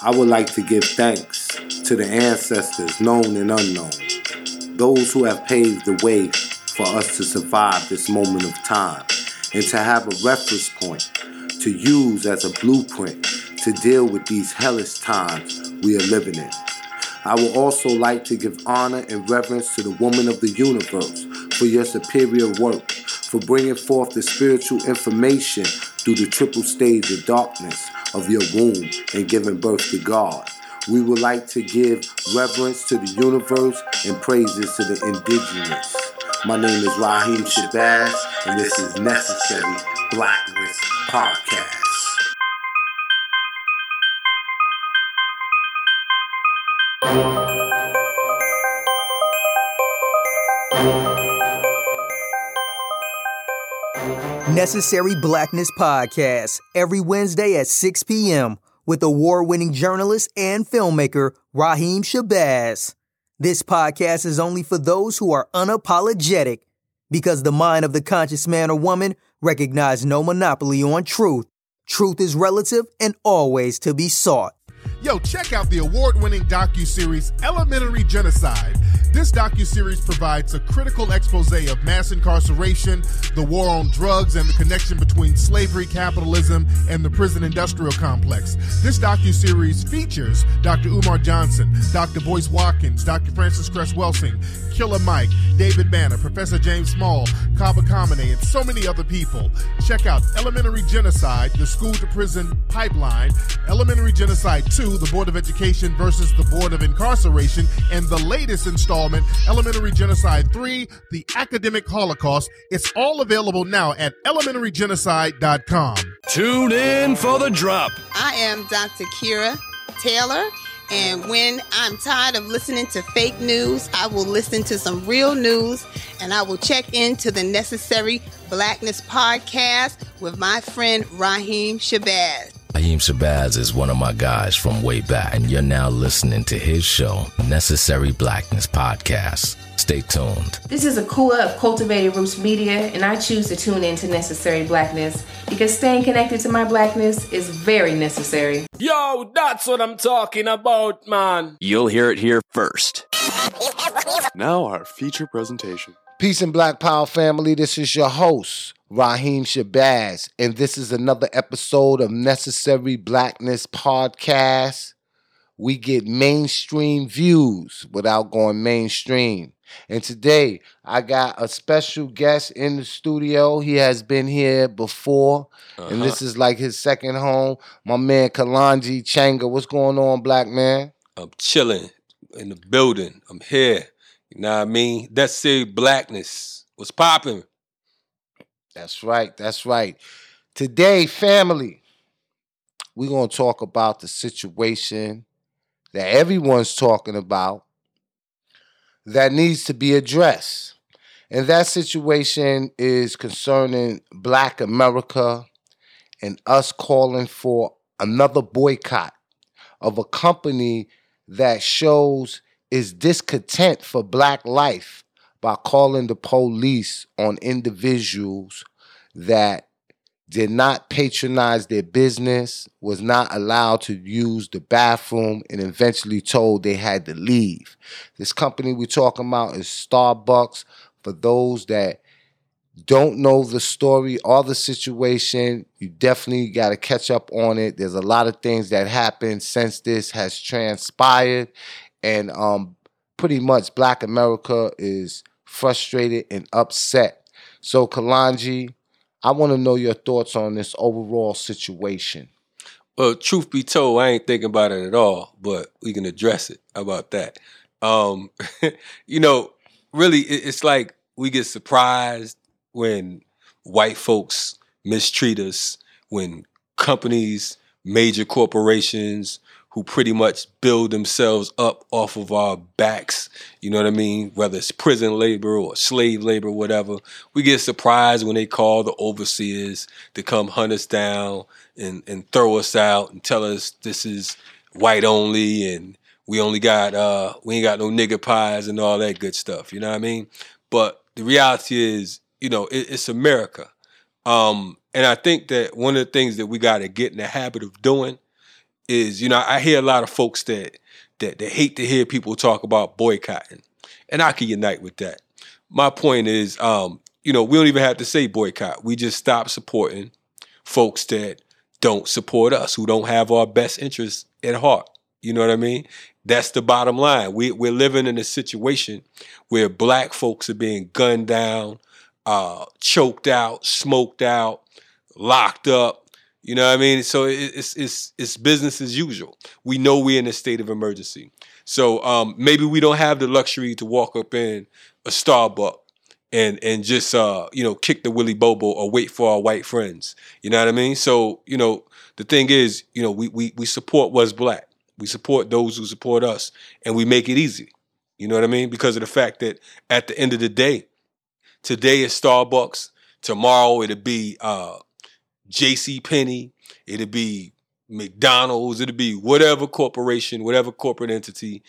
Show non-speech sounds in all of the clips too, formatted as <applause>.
I would like to give thanks to the ancestors, known and unknown, those who have paved the way for us to survive this moment of time and to have a reference point to use as a blueprint to deal with these hellish times we are living in. I would also like to give honor and reverence to the woman of the universe for your superior work, for bringing forth the spiritual information through the triple stage of darkness of your womb and giving birth to God. We would like to give reverence to the universe and praises to the indigenous. My name is Raheem Shabazz, and this is Necessary Blackness Podcast. Necessary Blackness Podcast, every Wednesday at 6 p.m. with award winning journalist and filmmaker Raheem Shabazz. This podcast is only for those who are unapologetic because the mind of the conscious man or woman recognizes no monopoly on truth. Truth is relative and always to be sought. Yo, check out the award-winning docu-series Elementary Genocide. This docu-series provides a critical expose of mass incarceration, the war on drugs, and the connection between slavery, capitalism, and the prison industrial complex. This docu-series features Dr. Umar Johnson, Dr. Boyce Watkins, Dr. Frances Cress Welsing, Killer Mike, David Banner, Professor James Small, Kaba Kamene, and so many other people. Check out Elementary Genocide, the School to Prison Pipeline, Elementary Genocide 2, the Board of Education versus the Board of Incarceration, and the latest installment, Elementary Genocide 3, the Academic Holocaust. It's all available now at elementarygenocide.com. Tune in for the drop. I am Dr. Kira Taylor. And when I'm tired of listening to fake news, I will listen to some real news and I will check into the Necessary Blackness podcast with my friend Raheem Shabazz. Raheem Shabazz is one of my guys from way back, and you're now listening to his show, Necessary Blackness Podcast. Stay tuned. This is Akua of Cultivated Roots Media, and I choose to tune in to Necessary Blackness because staying connected to my blackness is very necessary. Yo, that's what I'm talking about, man. You'll hear it here first. <laughs> Now, our feature presentation. Peace and Black Power family. This is your host, Raheem Shabazz, and this is another episode of Necessary Blackness Podcast. We get mainstream views without going mainstream. And today I got a special guest in the studio. He has been here before, uh-huh. and this is like his second home. My man Kalonji Changa. What's going on, black man? I'm chilling in the building. I'm here. You know what I mean? That's say blackness. was popping? That's right. That's right. Today, family, we're going to talk about the situation that everyone's talking about that needs to be addressed. And that situation is concerning Black America and us calling for another boycott of a company that shows is discontent for Black life by calling the police on individuals that did not patronize their business, was not allowed to use the bathroom, and eventually told they had to leave. This company we're talking about is Starbucks. For those that don't know the story or the situation, you definitely got to catch up on it. There's a lot of things that happened since this has transpired, and um, pretty much Black America is frustrated and upset. So, Kalonji, I want to know your thoughts on this overall situation. Well, truth be told, I ain't thinking about it at all, but we can address it. About that? Um, <laughs> you know, really, it's like we get surprised when white folks mistreat us, when companies, major corporations, who pretty much build themselves up off of our backs. You know what I mean? Whether it's prison labor or slave labor, whatever. We get surprised when they call the overseers to come hunt us down and, and throw us out and tell us this is white only and we only got uh we ain't got no nigger pies and all that good stuff. You know what I mean? But the reality is, you know, it, it's America. Um, and I think that one of the things that we got to get in the habit of doing is, you know, I hear a lot of folks that that that hate to hear people talk about boycotting, and I can unite with that. My point is, um, you know, we don't even have to say boycott. We just stop supporting folks that don't support us, who don't have our best interests at heart. You know what I mean? That's the bottom line. We, we're living in a situation where black folks are being gunned down, uh, choked out, smoked out, locked up. You know what I mean? So it's it's it's business as usual. We know we're in a state of emergency. So um, maybe we don't have the luxury to walk up in a Starbucks and and just uh, you know kick the Willy Bobo or wait for our white friends. You know what I mean? So you know the thing is, you know we we we support what's black. We support those who support us, and we make it easy. You know what I mean? Because of the fact that at the end of the day, today is Starbucks. Tomorrow it'll be uh, J.C. Penney. It'll be McDonald's. It'll be whatever corporation, whatever corporate entity,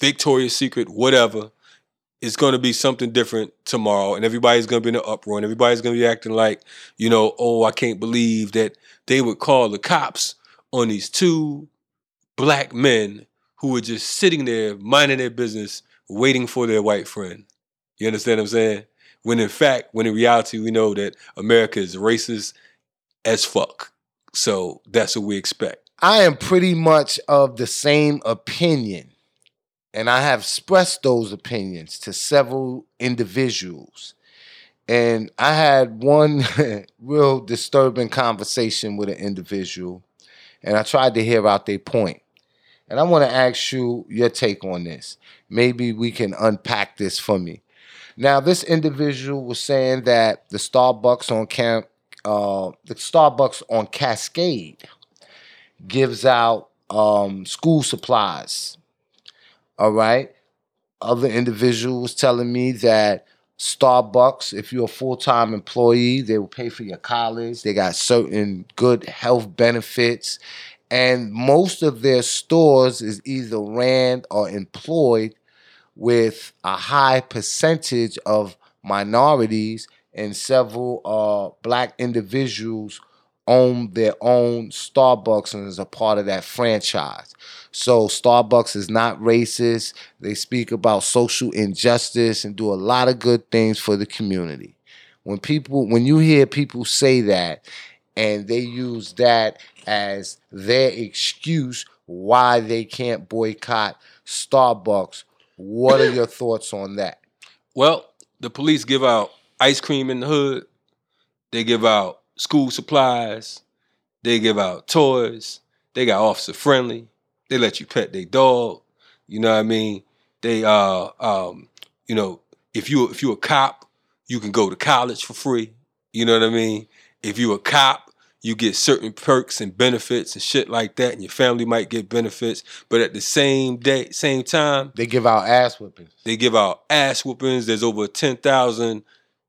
Victoria's Secret, whatever. It's going to be something different tomorrow, and everybody's going to be in an uproar, and everybody's going to be acting like, you know, oh, I can't believe that they would call the cops on these two black men who were just sitting there minding their business, waiting for their white friend. You understand what I'm saying? When in fact, when in reality, we know that America is racist as fuck. So that's what we expect. I am pretty much of the same opinion, and I have expressed those opinions to several individuals. And I had one <laughs> real disturbing conversation with an individual, and I tried to hear out their point. And I want to ask you your take on this. Maybe we can unpack this for me. Now, this individual was saying that the Starbucks on camp, uh, the Starbucks on Cascade gives out um, school supplies. All right. Other individuals telling me that Starbucks, if you're a full time employee, they will pay for your college. They got certain good health benefits and most of their stores is either ran or employed with a high percentage of minorities and several uh, black individuals own their own Starbucks and is a part of that franchise. So Starbucks is not racist. They speak about social injustice and do a lot of good things for the community. When people when you hear people say that and they use that as their excuse why they can't boycott Starbucks. What are your <coughs> thoughts on that? Well, the police give out ice cream in the hood. They give out school supplies. They give out toys. They got officer friendly. They let you pet their dog. You know what I mean? They uh um you know if you if you're a cop, you can go to college for free. You know what I mean? If you're a cop, you get certain perks and benefits and shit like that, and your family might get benefits. But at the same day, same time, they give out ass whoopings. They give out ass whoopings. There's over ten thousand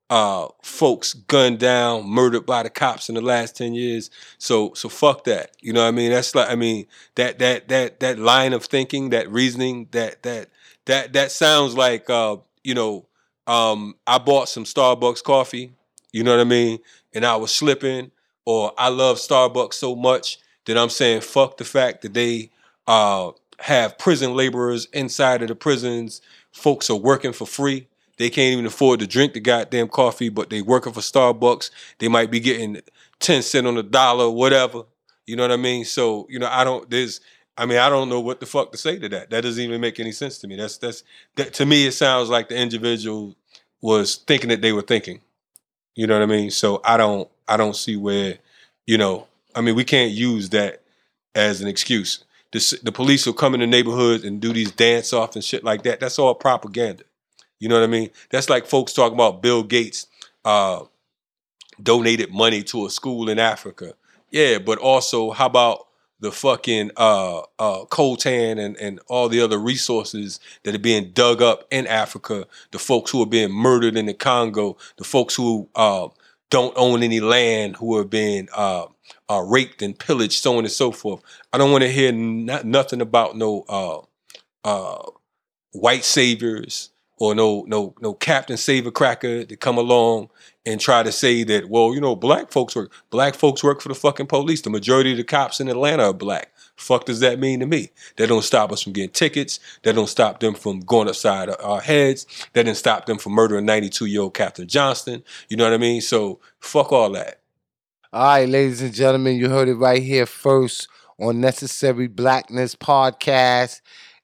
uh, folks gunned down, murdered by the cops in the last ten years. So, so fuck that. You know what I mean? That's like, I mean, that that that that line of thinking, that reasoning, that that that that sounds like, uh, you know, um, I bought some Starbucks coffee. You know what I mean? And I was slipping or I love Starbucks so much that I'm saying fuck the fact that they uh, have prison laborers inside of the prisons. Folks are working for free. They can't even afford to drink the goddamn coffee, but they working for Starbucks. They might be getting 10 cent on the dollar, whatever. You know what I mean? So, you know, I don't there's I mean, I don't know what the fuck to say to that. That doesn't even make any sense to me. That's that's that to me it sounds like the individual was thinking that they were thinking. You know what I mean? So I don't I don't see where, you know, I mean, we can't use that as an excuse. The, the police will come in the neighborhoods and do these dance offs and shit like that. That's all propaganda. You know what I mean? That's like folks talking about Bill Gates uh, donated money to a school in Africa. Yeah, but also how about the fucking uh, uh, coltan and, and all the other resources that are being dug up in Africa, the folks who are being murdered in the Congo, the folks who uh, don't own any land, who are being uh, uh, raped and pillaged, so on and so forth. I don't want to hear nothing about no uh, uh, white saviors or no no no Captain Save a Cracker to come along and try to say that, well, you know, black folks work black folks work for the fucking police. The majority of the cops in Atlanta are black. Fuck does that mean to me? That don't stop us from getting tickets. That don't stop them from going upside our heads. That didn't stop them from murdering 92 year old Kathryn Johnston. You know what I mean? So fuck all that. All right, ladies and gentlemen, you heard it right here first on Necessary Blackness podcast.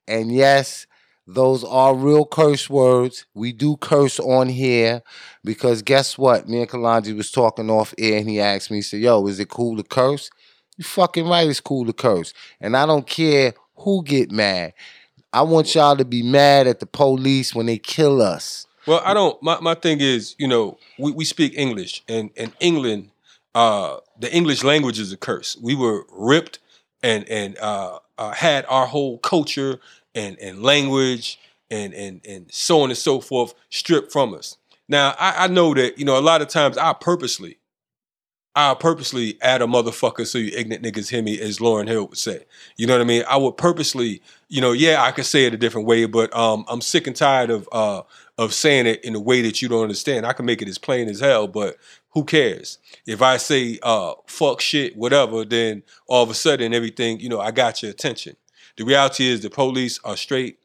And yes, those are real curse words. We do curse on here because guess what? Me and Kalonji was talking off air and he asked me, he said, Yo, is it cool to curse? You fucking right, it's cool to curse. And I don't care who get mad. I want y'all to be mad at the police when they kill us. Well, I don't. My, my thing is, you know, we, we speak English, and in England, uh, the English language is a curse. We were ripped and and uh, uh, had our whole culture and and language and and and so on and so forth stripped from us. Now, I, I know that you know a lot of times I purposely I'll purposely add a motherfucker so you ignorant niggas hear me, as Lauryn Hill would say. You know what I mean? I would purposely, you know, yeah, I could say it a different way, but um, I'm sick and tired of uh, of saying it in a way that you don't understand. I can make it as plain as hell, but who cares? If I say uh, fuck shit, whatever, then all of a sudden everything, you know, I got your attention. The reality is the police are straight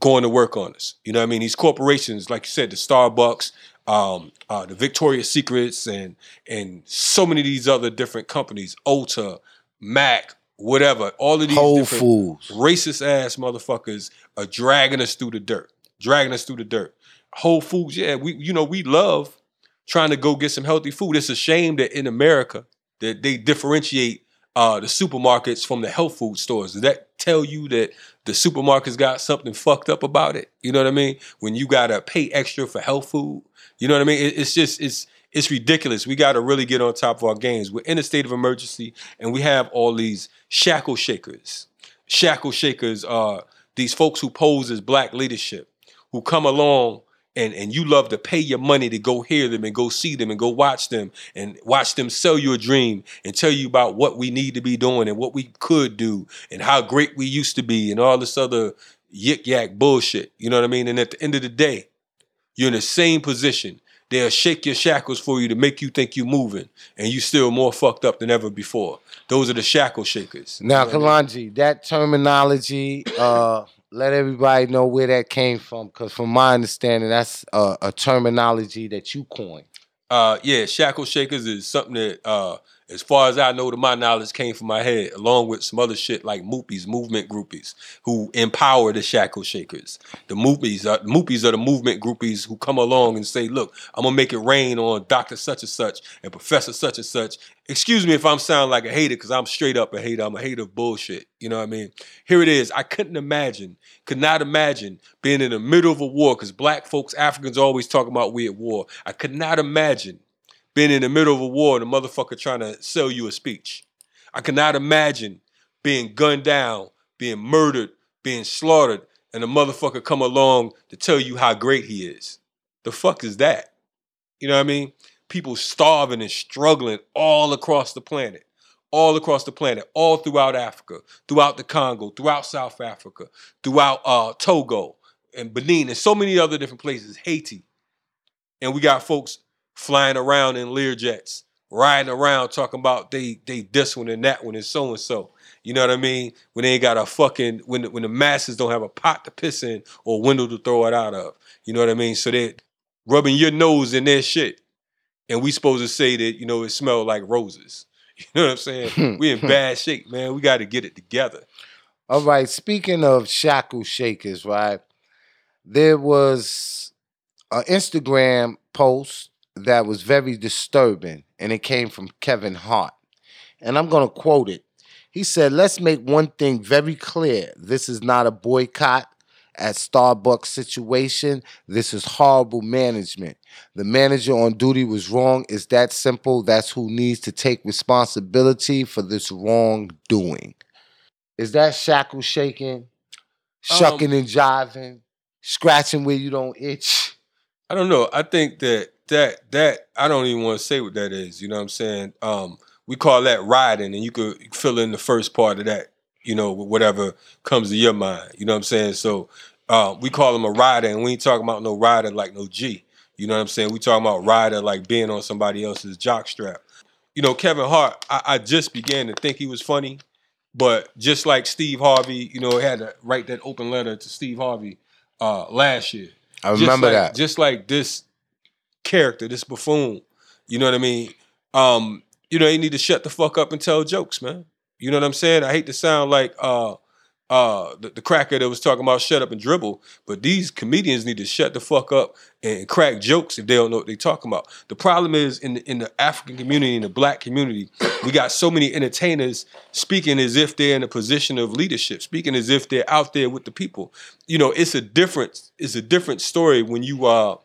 going to work on us. You know what I mean? These corporations, like you said, the Starbucks, um, uh, the Victoria's Secrets, and and so many of these other different companies, Ulta, Mac, whatever, all of these Whole different Foods. racist ass motherfuckers are dragging us through the dirt, dragging us through the dirt. Whole Foods, yeah, we you know we love trying to go get some healthy food. It's a shame that in America that they differentiate uh, the supermarkets from the health food stores. Does that tell you that the supermarkets got something fucked up about it? You know what I mean? When you gotta pay extra for health food, you know what I mean? It- it's just it's it's ridiculous. We got to really get on top of our games. We're in a state of emergency, and we have all these shackle shakers. Shackle shakers are these folks who pose as black leadership, who come along and and you love to pay your money to go hear them and go see them and go watch them and watch them sell you a dream and tell you about what we need to be doing and what we could do and how great we used to be and all this other yik yak bullshit. You know what I mean? And at the end of the day, you're in the same position. They'll shake your shackles for you to make you think you're moving, and you're still more fucked up than ever before. Those are the shackle shakers. Now, You know what I mean? That terminology, uh, let everybody know where that came from, because from my understanding, that's a, a terminology that you coined. Uh, yeah, shackle shakers is something that, uh, as far as I know, to my knowledge, came from my head, along with some other shit like moopies, movement groupies, who empower the shackle shakers. The moopies, are, moopies are the movement groupies who come along and say, "Look, I'm gonna make it rain on Doctor Such and Such and Professor Such and Such." Excuse me if I'm sound like a hater, because I'm straight up a hater. I'm a hater of bullshit. You know what I mean? Here it is. I couldn't imagine, could not imagine being in the middle of a war, because black folks, Africans always talking about we at war. I could not imagine being in the middle of a war and a motherfucker trying to sell you a speech. I cannot imagine being gunned down, being murdered, being slaughtered, and a motherfucker come along to tell you how great he is. The fuck is that? You know what I mean? People starving and struggling all across the planet. All across the planet, all throughout Africa, throughout the Congo, throughout South Africa, throughout uh, Togo and Benin, and so many other different places, Haiti. And we got folks flying around in Learjets, riding around talking about they they this one and that one and so and so. You know what I mean? When they ain't got a fucking when the, when the masses don't have a pot to piss in or a window to throw it out of. You know what I mean? So they rubbing your nose in their shit, and we supposed to say that you know it smelled like roses. <laughs> You know what I'm saying? <laughs> we in bad shape, man. We got to get it together. All right, speaking of shackle shakers, right? There was an Instagram post that was very disturbing, and it came from Kevin Hart. And I'm going to quote it. He said, Let's make one thing very clear. This is not a boycott at Starbucks situation. This is horrible management. The manager on duty was wrong. It's that simple. That's who needs to take responsibility for this wrongdoing. Is that shackle shaking, shucking um, and jiving, scratching where you don't itch? I don't know. I think that that that I don't even want to say what that is. You know what I'm saying? Um, we call that riding, and you could fill in the first part of that. You know, whatever comes to your mind. You know what I'm saying? So Uh, we call him a rider, and we ain't talking about no rider like no G. You know what I'm saying? We talking about rider like being on somebody else's jock strap. You know, Kevin Hart, I, I just began to think he was funny, but just like Steve Harvey, you know, had to write that open letter to Steve Harvey uh, last year. I Just remember like- that. Just like this character, this buffoon. You know what I mean? Um, you know, they need to shut the fuck up and tell jokes, man. You know what I'm saying? I hate to sound like uh uh the, the cracker that was talking about shut up and dribble, but these comedians need to shut the fuck up and crack jokes if they don't know what they're talking about. The problem is in the, in the African community, in the black community, we got so many entertainers speaking as if they're in a position of leadership, speaking as if they're out there with the people. You know, it's a different it's a different story when you uh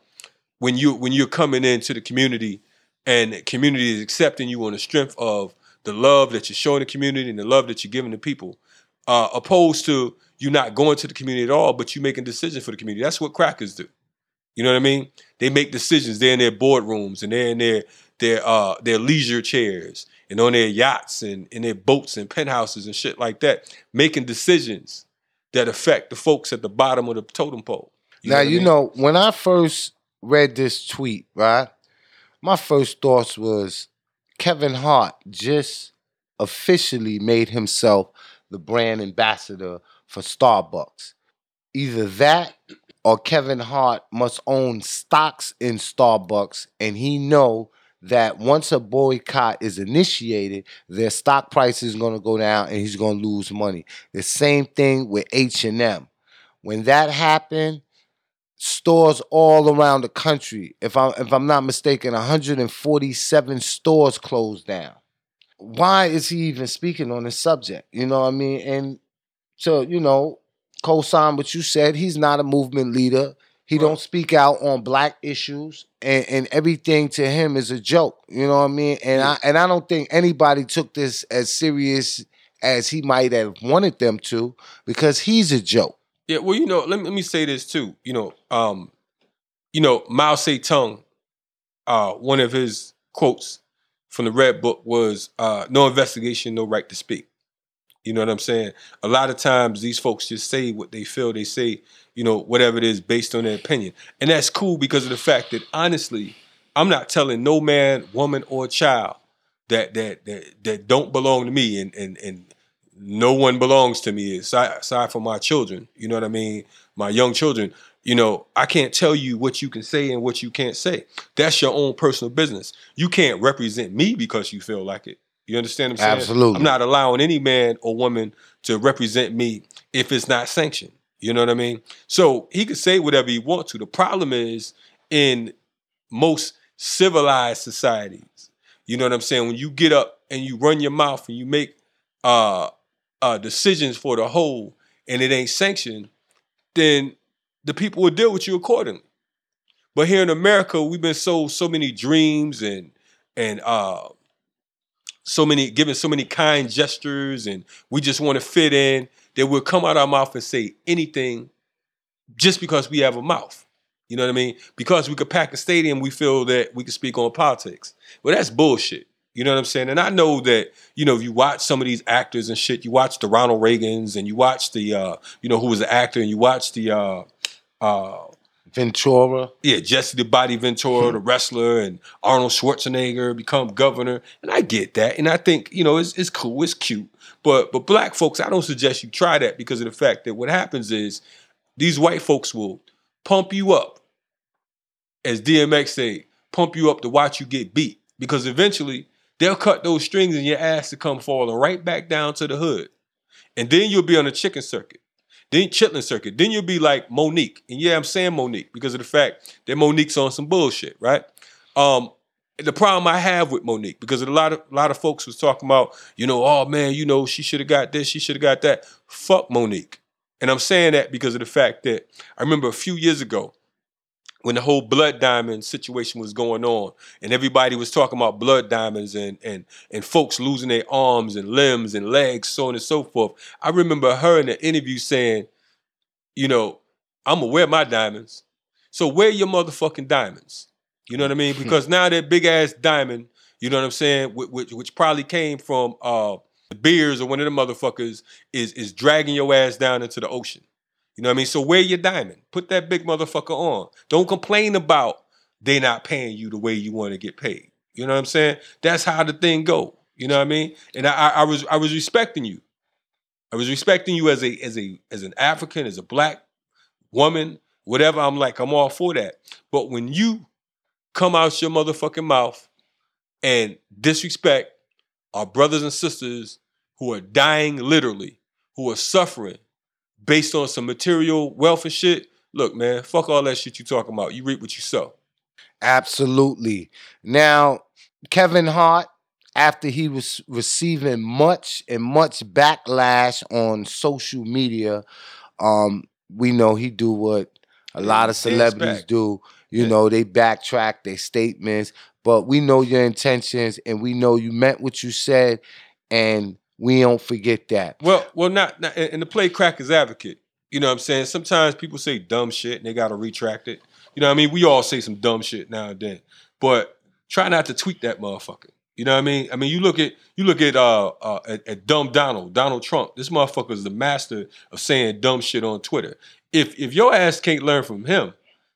when you when you're coming into the community and the community is accepting you on the strength of the love that you're showing the community and the love that you're giving the people, uh, opposed to you not going to the community at all, but you making decisions for the community. That's what crackers do. You know what I mean? They make decisions. They're in their boardrooms and they're in their their uh their leisure chairs and on their yachts and in their boats and penthouses and shit like that, making decisions that affect the folks at the bottom of the totem pole. now what I you mean? know when I first read this tweet, right? My first thoughts was Kevin Hart just officially made himself the brand ambassador for Starbucks. Either that or Kevin Hart must own stocks in Starbucks and he know that once a boycott is initiated, their stock price is going to go down and he's going to lose money. The same thing with H&M. When that happened, stores all around the country, if I'm if I'm not mistaken, 147 stores closed down. Why is he even speaking on this subject? You know what I mean? And so, you know, co-sign what you said. He's not a movement leader. He don't speak out on black issues, and, and everything to him is a joke. You know what I mean? And I and I don't think anybody took this as serious as he might have wanted them to, because he's a joke. Yeah, well, you know, let me, let me say this too. You know, um, you know, Mao Zedong, uh, one of his quotes from the Red Book was, uh, "No investigation, no right to speak." You know what I'm saying? A lot of times, these folks just say what they feel. They say, you know, whatever it is based on their opinion, and that's cool because of the fact that honestly, I'm not telling no man, woman, or child that that that that don't belong to me, and and and no one belongs to me aside, aside from my children. You know what I mean? My young children. You know, I can't tell you what you can say and what you can't say. That's your own personal business. You can't represent me because you feel like it. You understand what I'm saying? Absolutely. I'm not allowing any man or woman to represent me if it's not sanctioned. You know what I mean? So he could say whatever he wants to. The problem is in most civilized societies. You know what I'm saying? When you get up and you run your mouth and you make uh, uh, decisions for the whole and it ain't sanctioned, then the people will deal with you accordingly. But here in America, we've been sold so many dreams and and uh, so many given so many kind gestures, and we just want to fit in that we'll come out our mouth and say anything just because we have a mouth. You know what I mean? Because we could pack a stadium, we feel that we can speak on politics. Well, that's bullshit. You know what I'm saying? And I know that, you know, if you watch some of these actors and shit, you watch the Ronald Reagans and you watch the uh, you know, who was the actor, and you watch the uh uh Ventura. yeah, Jesse the Body Ventura, the wrestler, and Arnold Schwarzenegger become governor. And I get that. And I think, you know, it's, it's cool, it's cute. But but black folks, I don't suggest you try that because of the fact that what happens is these white folks will pump you up, as DMX say, pump you up to watch you get beat. Because eventually they'll cut those strings in your ass to come falling right back down to the hood. And then you'll be on the chicken circuit. Then chitlin circuit. Then you'll be like Mo'Nique. And yeah, I'm saying Mo'Nique because of the fact that Mo'Nique's on some bullshit, right? Um, the problem I have with Mo'Nique, because a lot of a lot of folks was talking about, you know, oh man, you know, she should have got this, she should have got that. Fuck Mo'Nique. And I'm saying that because of the fact that I remember a few years ago when the whole blood diamond situation was going on and everybody was talking about blood diamonds and and and folks losing their arms and limbs and legs so on and so forth i remember her in the interview saying you know i'm gonna wear my diamonds. So wear your motherfucking diamonds. You know what i mean? Because now that big ass diamond you know what i'm saying which, which, which probably came from uh De Beers or one of the motherfuckers is is dragging your ass down into the ocean You know what I mean? So wear your diamond. Put that big motherfucker on. Don't complain about they not paying you the way you want to get paid. You know what I'm saying? That's how the thing go. You know what I mean? And I, I, was I was respecting you. I was respecting you as a as a as an African, as a black woman, whatever. I'm like, I'm all for that. But when you come out your motherfucking mouth and disrespect our brothers and sisters who are dying literally, who are suffering based on some material wealth and shit, look, man, fuck all that shit you talking about. You reap what you sow. Absolutely. Now, Kevin Hart, after he was receiving much and much backlash on social media, um, we know he do what a lot of celebrities do. You Yeah. know, they backtrack their statements, but we know your intentions and we know you meant what you said, and we don't forget that. Well, well, not, not and to play crackers advocate. You know what I'm saying? Sometimes people say dumb shit and they gotta retract it. You know what I mean? We all say some dumb shit now and then. But try not to tweet that motherfucker. You know what I mean? I mean, you look at you look at uh, uh at, at dumb Donald, Donald Trump. This motherfucker is the master of saying dumb shit on Twitter. If if your ass can't learn from him,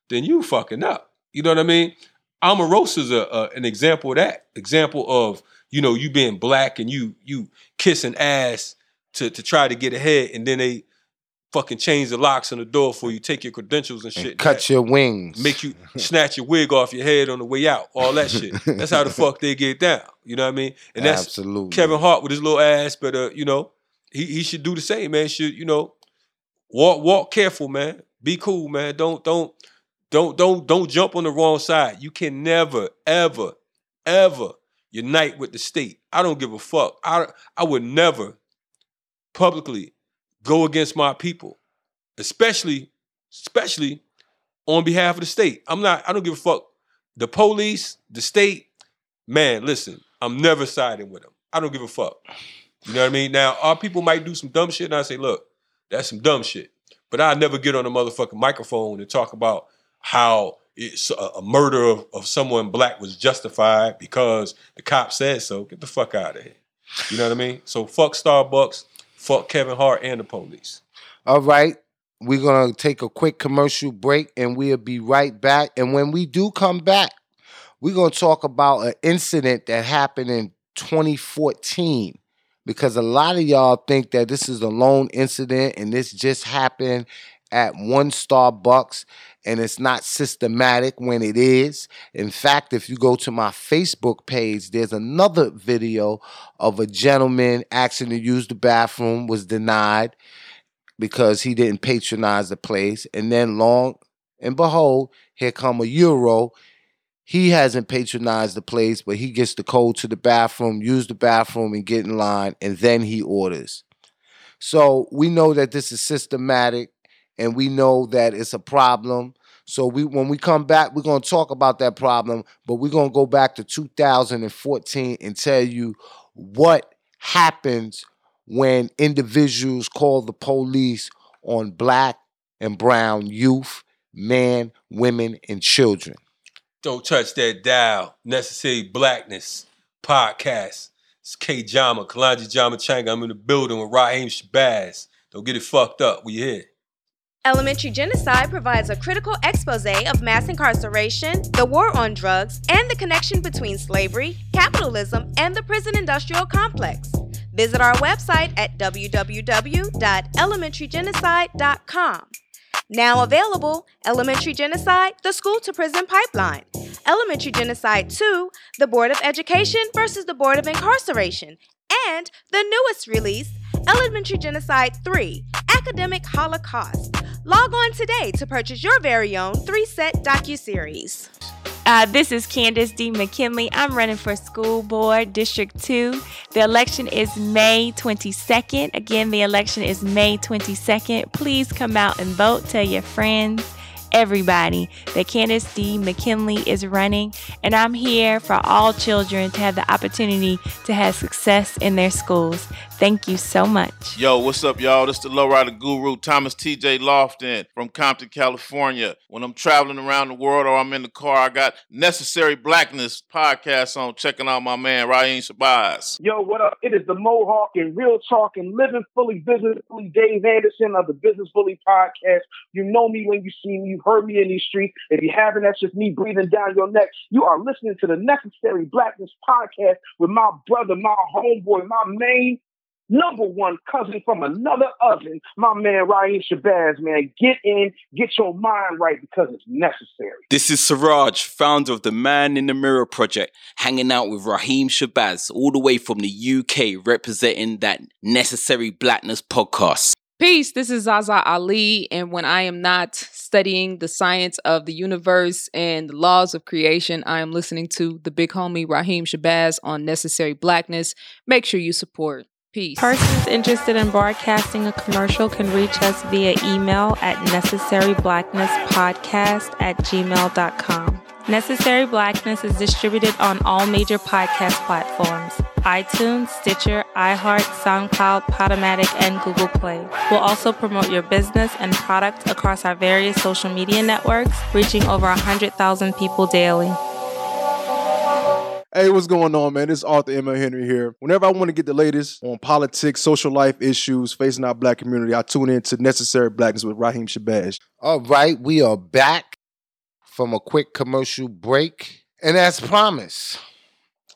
then you fucking up. You know what I mean? Omarosa's a, a an example of that. Example of you know you being black and you you kissing ass to to try to get ahead, and then they fucking change the locks on the door for you, take your credentials and And shit, cut your wings. make you <laughs> snatch your wig off your head on the way out, all that shit. That's how the fuck they get down. You know what I mean? And that's Absolutely. Kevin Hart with his little ass, but uh, you know, he he should do the same, man. Should you know, walk walk careful, man. Be cool, man. Don't don't don't don't don't jump on the wrong side. You can never ever ever unite with the state. I don't give a fuck. I I would never publicly go against my people, especially especially on behalf of the state. I'm not. I don't give a fuck. The police, the state, man. Listen, I'm never siding with them. I don't give a fuck. You know what I mean? Now, our people might do some dumb shit, and I say, look, that's some dumb shit. But I never get on a motherfucking microphone and talk about how a, murder of, of someone black was justified because the cop said so. Get the fuck out of here. You know what I mean? So fuck Starbucks, fuck Kevin Hart and the police. All right. We're going to take a quick commercial break and we'll be right back. And when we do come back, we're going to talk about an incident that happened in 2014 because a lot of y'all think that this is a lone incident and this just happened at one Starbucks and it's not systematic when it is. In fact, if you go to my Facebook page, there's another video of a gentleman asking to use the bathroom was denied because he didn't patronize the place. And then long and behold, here come a Euro. He hasn't patronized the place, but he gets the code to the bathroom, use the bathroom, and get in line, and then he orders. So we know that this is systematic, and we know that it's a problem. So we when we come back, we're gonna talk about that problem, but we're gonna go back to 2014 and tell you what happens when individuals call the police on black and brown youth, men, women, and children. Don't touch that dial. Necessary Blackness podcast. It's K Jama, Kalonji Jama Changa. I'm in the building with Raheem Shabazz. Don't get it fucked up. We here. Elementary Genocide provides a critical expose of mass incarceration, the war on drugs, and the connection between slavery, capitalism, and the prison industrial complex. Visit our website at www.elementarygenocide.com. Now available Elementary Genocide, the School to Prison Pipeline. Elementary Genocide 2, the Board of Education versus the Board of Incarceration. And the newest release, Elementary Genocide 3, Academic Holocaust. Log on today to purchase your very own three set docuseries. Uh, this is Candace D. McKinley. I'm running for school board, District 2. The election is May 22nd. Again, the election is May 22nd. Please come out and vote. Tell your friends. Everybody that Candace D. McKinley is running, and I'm here for all children to have the opportunity to have success in their schools. Thank you so much. Yo, what's up, y'all? This is the Lowrider Guru, Thomas TJ Lofton from Compton, California. When I'm traveling around the world or I'm in the car, I got Necessary Blackness podcast on, checking out my man, Ryan Shabazz. Yo, what up? It is the Mohawk and Real Talk and Living Fully Business Fully Dave Anderson of the Business Fully podcast. You know me when you see me. You heard me in these streets. If you haven't, that's just me breathing down your neck. You are listening to the Necessary Blackness podcast with my brother, my homeboy, my main number one cousin from another oven, my man Ryan Shabazz, man. Get in, get your mind right because it's necessary. This is Siraj, founder of the Man in the Mirror project, hanging out with Raheem Shabazz, all the way from the UK, representing that Necessary Blackness podcast. Peace, this is Zaza Ali, and when I am not studying the science of the universe and the laws of creation, I am listening to the big homie Raheem Shabazz on Necessary Blackness. Make sure you support. Peace. Persons interested in broadcasting a commercial can reach us via email at necessaryblacknesspodcast at gmail.com. Necessary Blackness is distributed on all major podcast platforms iTunes, Stitcher, iHeart, SoundCloud, Podomatic, and Google Play. We'll also promote your business and product across our various social media networks, reaching over 100,000 people daily. Hey, what's going on, man? It's Arthur M. Henry here. Whenever I want to get the latest on politics, social life issues facing our black community, I tune in to Necessary Blackness with Raheem Shabazz. All right, we are back from a quick commercial break. And as promised,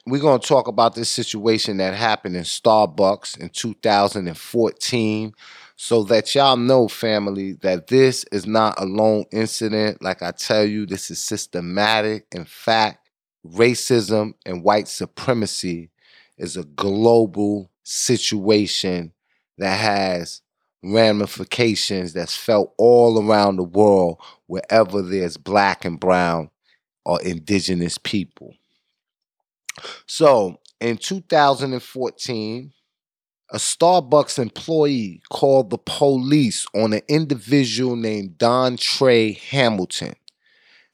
we're going to talk about this situation that happened in Starbucks in 2014 so that y'all know, family, that this is not a lone incident. Like I tell you, this is systematic. In fact, racism and white supremacy is a global situation that has ramifications that's felt all around the world wherever there's black and brown or indigenous people. So in 2014, a Starbucks employee called the police on an individual named Dontre Hamilton.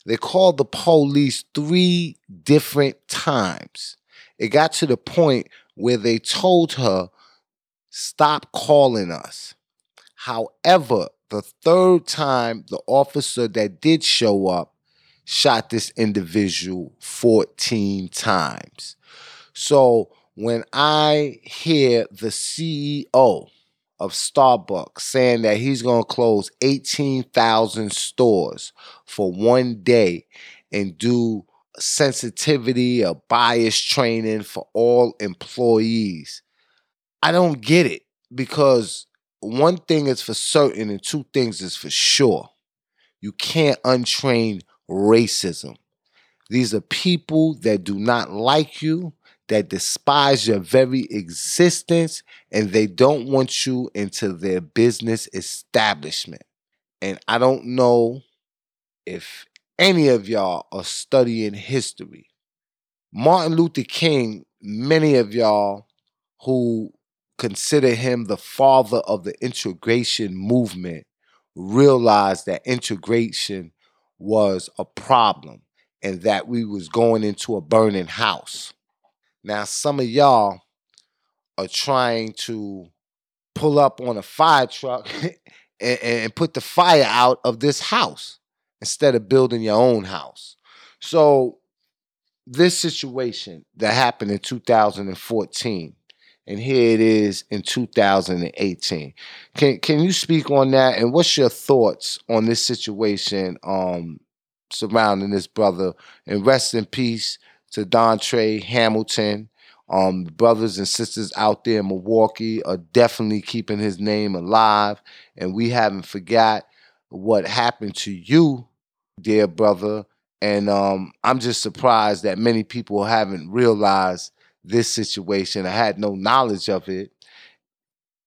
They called the police three different times. It got to the point where they told her, stop calling us. However, the third time, the officer that did show up shot this individual 14 times. So when I hear the CEO of Starbucks saying that he's going to close 18,000 stores for one day and do sensitivity or bias training for all employees. I don't get it because one thing is for certain and two things is for sure. You can't untrain racism. These are people that do not like you, that despise your very existence and they don't want you into their business establishment. And I don't know if any of y'all are studying history. Martin Luther King, many of y'all who consider him the father of the integration movement realize that integration was a problem and that we was going into a burning house. Now, some of y'all are trying to pull up on a fire truck <laughs> and, and, put the fire out of this house instead of building your own house. So, this situation that happened in 2014, and here it is in 2018. Can can you speak on that? And what's your thoughts on this situation um, surrounding this brother? And rest in peace to Dontre Hamilton. Um, brothers and sisters out there in Milwaukee are definitely keeping his name alive, and we haven't forgot what happened to you, dear brother. And um, I'm just surprised that many people haven't realized this situation. I had no knowledge of it,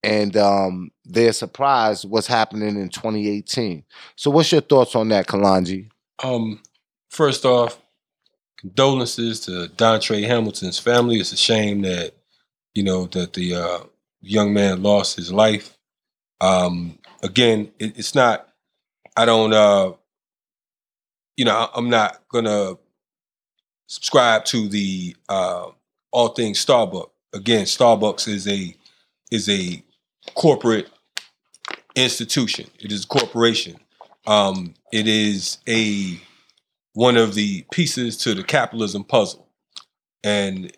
and um, they're surprised what's happening in 2018. So, what's your thoughts on that, Kalonji? Um, first off, condolences to Dontre Hamilton's family. It's a shame that you know that the uh, young man lost his life. Um, again, it, it's not. I don't. Uh, you know, I'm not gonna subscribe to the uh, all things Starbucks. Again, Starbucks is a is a corporate institution. It is a corporation. Um, it is a one of the pieces to the capitalism puzzle, and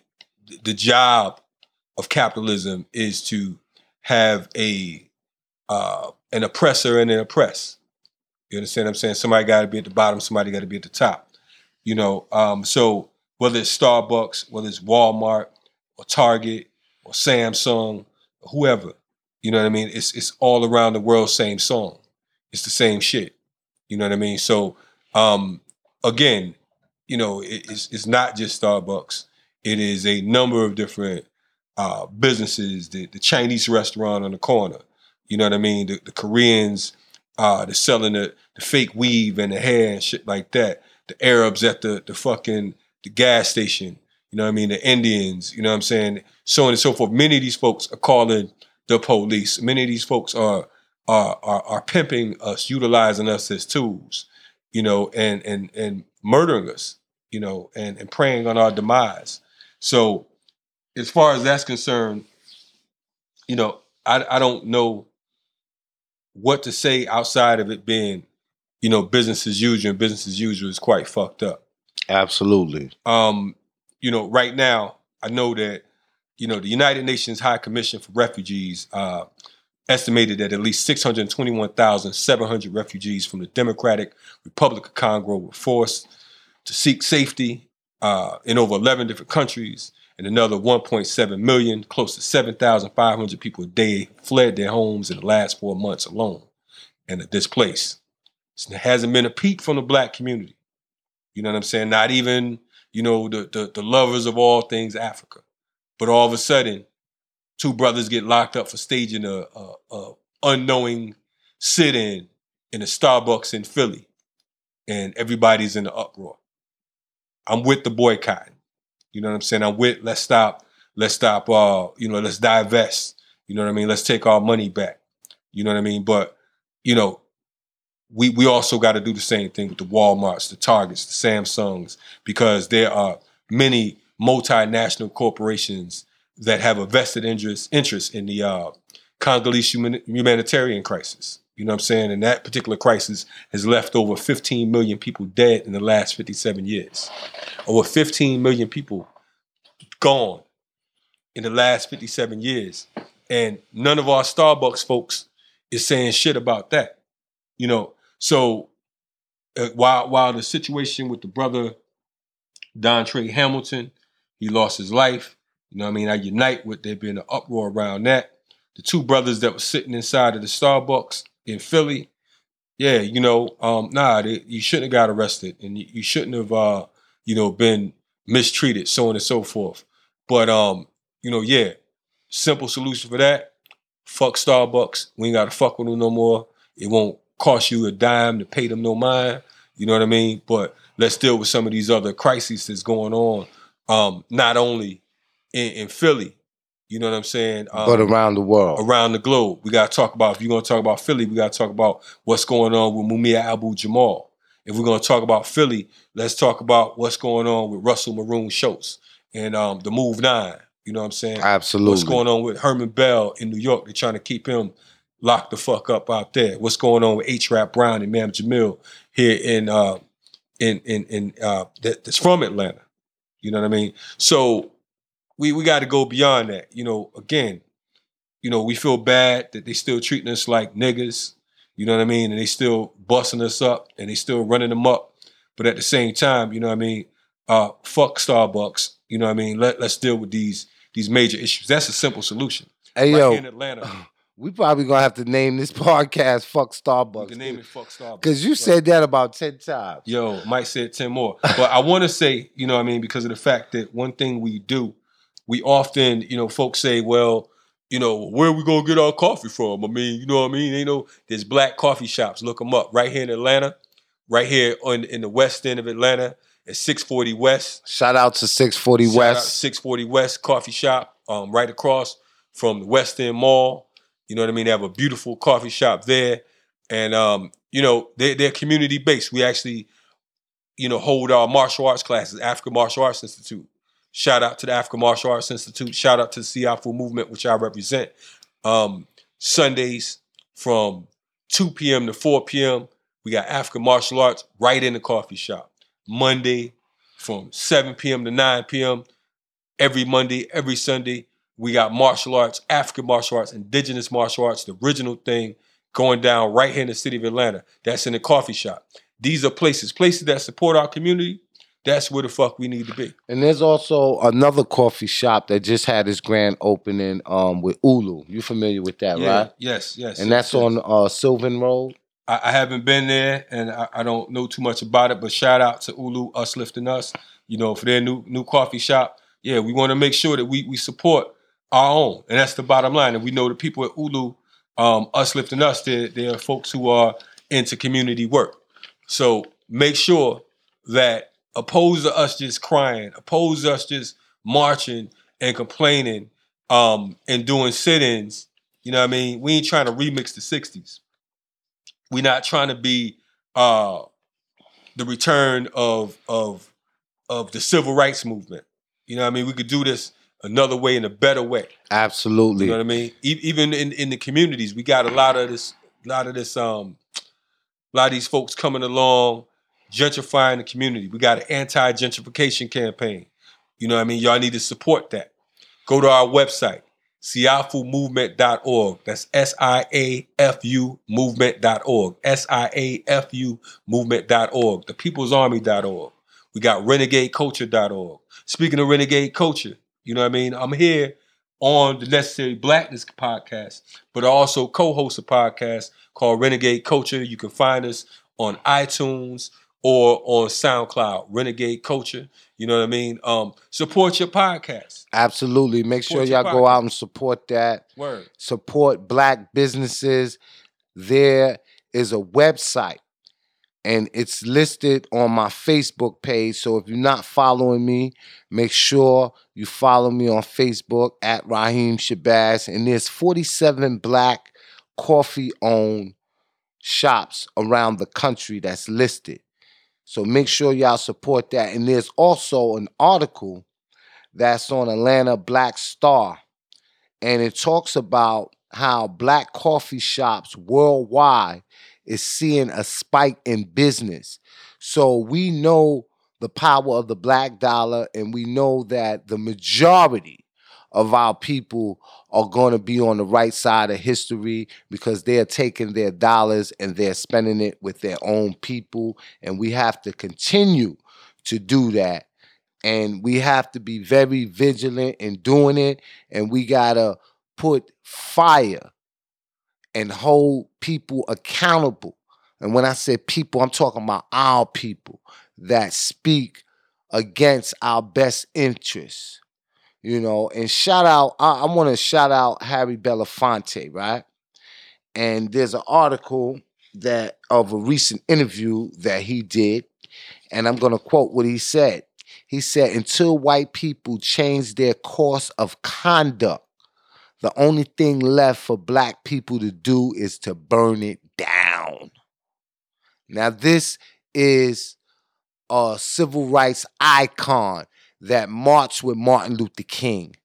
th- the job of capitalism is to have a uh, an oppressor and an oppressed. You understand what I'm saying? Somebody got to be at the bottom. Somebody got to be at the top. You know, um, so whether it's Starbucks, whether it's Walmart or Target or Samsung, or whoever, you know what I mean? It's it's all around the world, same song. It's the same shit. You know what I mean? So um, again, you know, it- it's it's not just Starbucks. It is a number of different uh, businesses. The, the Chinese restaurant on the corner. You know what I mean? The, the Koreans, uh, they're selling the, the fake weave and the hair and shit like that. The Arabs at the the fucking the gas station. You know what I mean? The Indians. You know what I'm saying? So on and so forth. Many of these folks are calling the police. Many of these folks are are are, are pimping us, utilizing us as tools. You know, and and and murdering us. You know, and and preying on our demise. So as far as that's concerned, you know, I I don't know what to say outside of it being, you know, business as usual. And business as usual is quite fucked up. Absolutely. Um, you know, right now, I know that, you know, the United Nations High Commission for Refugees uh, estimated that at least 621,700 refugees from the Democratic Republic of Congo were forced to seek safety uh, in over 11 different countries, and another 1.7 million, close to 7,500 people a day fled their homes in the last four months alone and are displaced. There hasn't been a peep from the black community. You know what I'm saying? Not even, you know, the, the, the lovers of all things Africa. But all of a sudden, two brothers get locked up for staging a, a, a unknowing sit-in in a Starbucks in Philly, and everybody's in the uproar. I'm with the boycott. You know what I'm saying? I'm with let's stop, let's stop, uh, you know, let's divest. You know what I mean? Let's take our money back. You know what I mean? But, you know, we we also got to do the same thing with the Walmarts, the Targets, the Samsungs, because there are many multinational corporations that have a vested interest interest in the uh, Congolese human, humanitarian crisis. You know what I'm saying? And that particular crisis has left over 15 million people dead in the last 57 years. Over 15 million people gone in the last 57 years. And none of our Starbucks folks is saying shit about that. You know, so uh, while while the situation with the brother Dontre Hamilton, he lost his life. You know what I mean? I unite with there being an uproar around that. The two brothers that were sitting inside of the Starbucks in Philly, yeah, you know, um, nah, they, you shouldn't have got arrested and you, you shouldn't have, uh, you know, been mistreated, so on and so forth. But, um, you know, yeah, simple solution for that. Fuck Starbucks. We ain't got to fuck with them no more. It won't cost you a dime to pay them no mind. You know what I mean? But let's deal with some of these other crises that's going on, um, not only in, in Philly, you know what I'm saying? Um, but around the world. around the globe. We got to talk about, if you're going to talk about Philly, we got to talk about what's going on with Mumia Abu Jamal. If we're going to talk about Philly, let's talk about what's going on with Russell Maroon Shoatz and um, the Move Nine. You know what I'm saying? Absolutely. What's going on with Herman Bell in New York? They're trying to keep him locked the fuck up out there. What's going on with H. Rap Brown and Mam Jamil here in uh, in in in uh, that, that's from Atlanta? You know what I mean? So we we got to go beyond that. You know, again, you know, we feel bad that they still treating us like niggas. You know what I mean? And they still busting us up and they still running them up. But at the same time, you know what I mean? Uh, fuck Starbucks. You know what I mean? Let let's deal with these these major issues. That's a simple solution. Hey right yo, in Atlanta. <laughs> we probably gonna have to name this <laughs> podcast "Fuck Starbucks." The name is fuck Starbucks. Because you said that about ten times. Yo, might say it 10 more. But I want to say, you know what I mean, because of the fact that one thing we do, we often, you know, folks say, well, you know, where we gonna get our coffee from? I mean, you know what I mean? You know, there's black coffee shops. Look them up right here in Atlanta, right here on in the west end of Atlanta at 640 West. Shout out to 640 Shout West. 640 West Coffee Shop, um, right across from the West End Mall. You know what I mean? They have a beautiful coffee shop there. And um, you know, they they're community based. We actually you know, hold our martial arts classes, African Martial Arts Institute. Shout out to the African Martial Arts Institute. Shout out to the Siafu movement, which I represent. Um, Sundays from 2 p.m. to 4 p.m. We got African martial arts right in the coffee shop. Monday from 7 p.m. to 9 p.m. Every Monday, every Sunday, we got martial arts, African martial arts, indigenous martial arts, the original thing going down right here in the city of Atlanta. That's in the coffee shop. These are places, places that support our community. That's where the fuck we need to be. And there's also another coffee shop that just had its grand opening um, with Ulu. You familiar with that, Yeah, right? Yes, yes. And yes, that's yes. on uh, Sylvan Road. I, I haven't been there, and I, I don't know too much about it. But shout out to Ulu, us lifting us. You know, for their new new coffee shop. Yeah, we want to make sure that we we support our own, and that's the bottom line. And we know the people at Ulu, um, us lifting us, they're, they're folks who are into community work. So make sure that opposed to us just crying, opposed to us just marching and complaining, um, and doing sit-ins. You know what I mean? We ain't trying to remix the '60s. We're not trying to be uh, the return of of of the civil rights movement. You know what I mean? We could do this another way in a better way. Absolutely. You know what I mean? E- even in, in the communities, we got a lot of this, a lot of this, um, a lot of these folks coming along, gentrifying the community. We got an anti-gentrification campaign. You know what I mean? Y'all need to support that. Go to our website, siafumovement.org. That's S-I-A-F-U movement.org. S-I-A-F-U movement.org. The peoplesarmy.org. We got renegadeculture.org. Speaking of renegade culture, you know what I mean? I'm here on the Necessary Blackness podcast, but I also co-host a podcast called Renegade Culture. You can find us on iTunes or on SoundCloud, Renegade Culture. You know what I mean? Um, support your podcast. Absolutely. Make sure Support your y'all go out and support that. Word. Support black businesses. There is a website and it's listed on my Facebook page. So if you're not following me, make sure you follow me on Facebook at Raheem Shabazz. And there's 47 black coffee owned shops around the country that's listed. So make sure y'all support that. And there's also an article that's on Atlanta Black Star. And it talks about how black coffee shops worldwide is seeing a spike in business. So we know the power of the black dollar, and we know that the majority of our people are going to be on the right side of history because they're taking their dollars and they're spending it with their own people. And we have to continue to do that. And we have to be very vigilant in doing it. And we got to put fire and hold people accountable. And when I say people, I'm talking about our people that speak against our best interests. You know, and shout out, I, I want to shout out Harry Belafonte, right? And there's an article that of a recent interview that he did, and I'm gonna quote what he said. He said, until white people change their course of conduct, the only thing left for black people to do is to burn it down. Now, this is a civil rights icon that marched with Martin Luther King.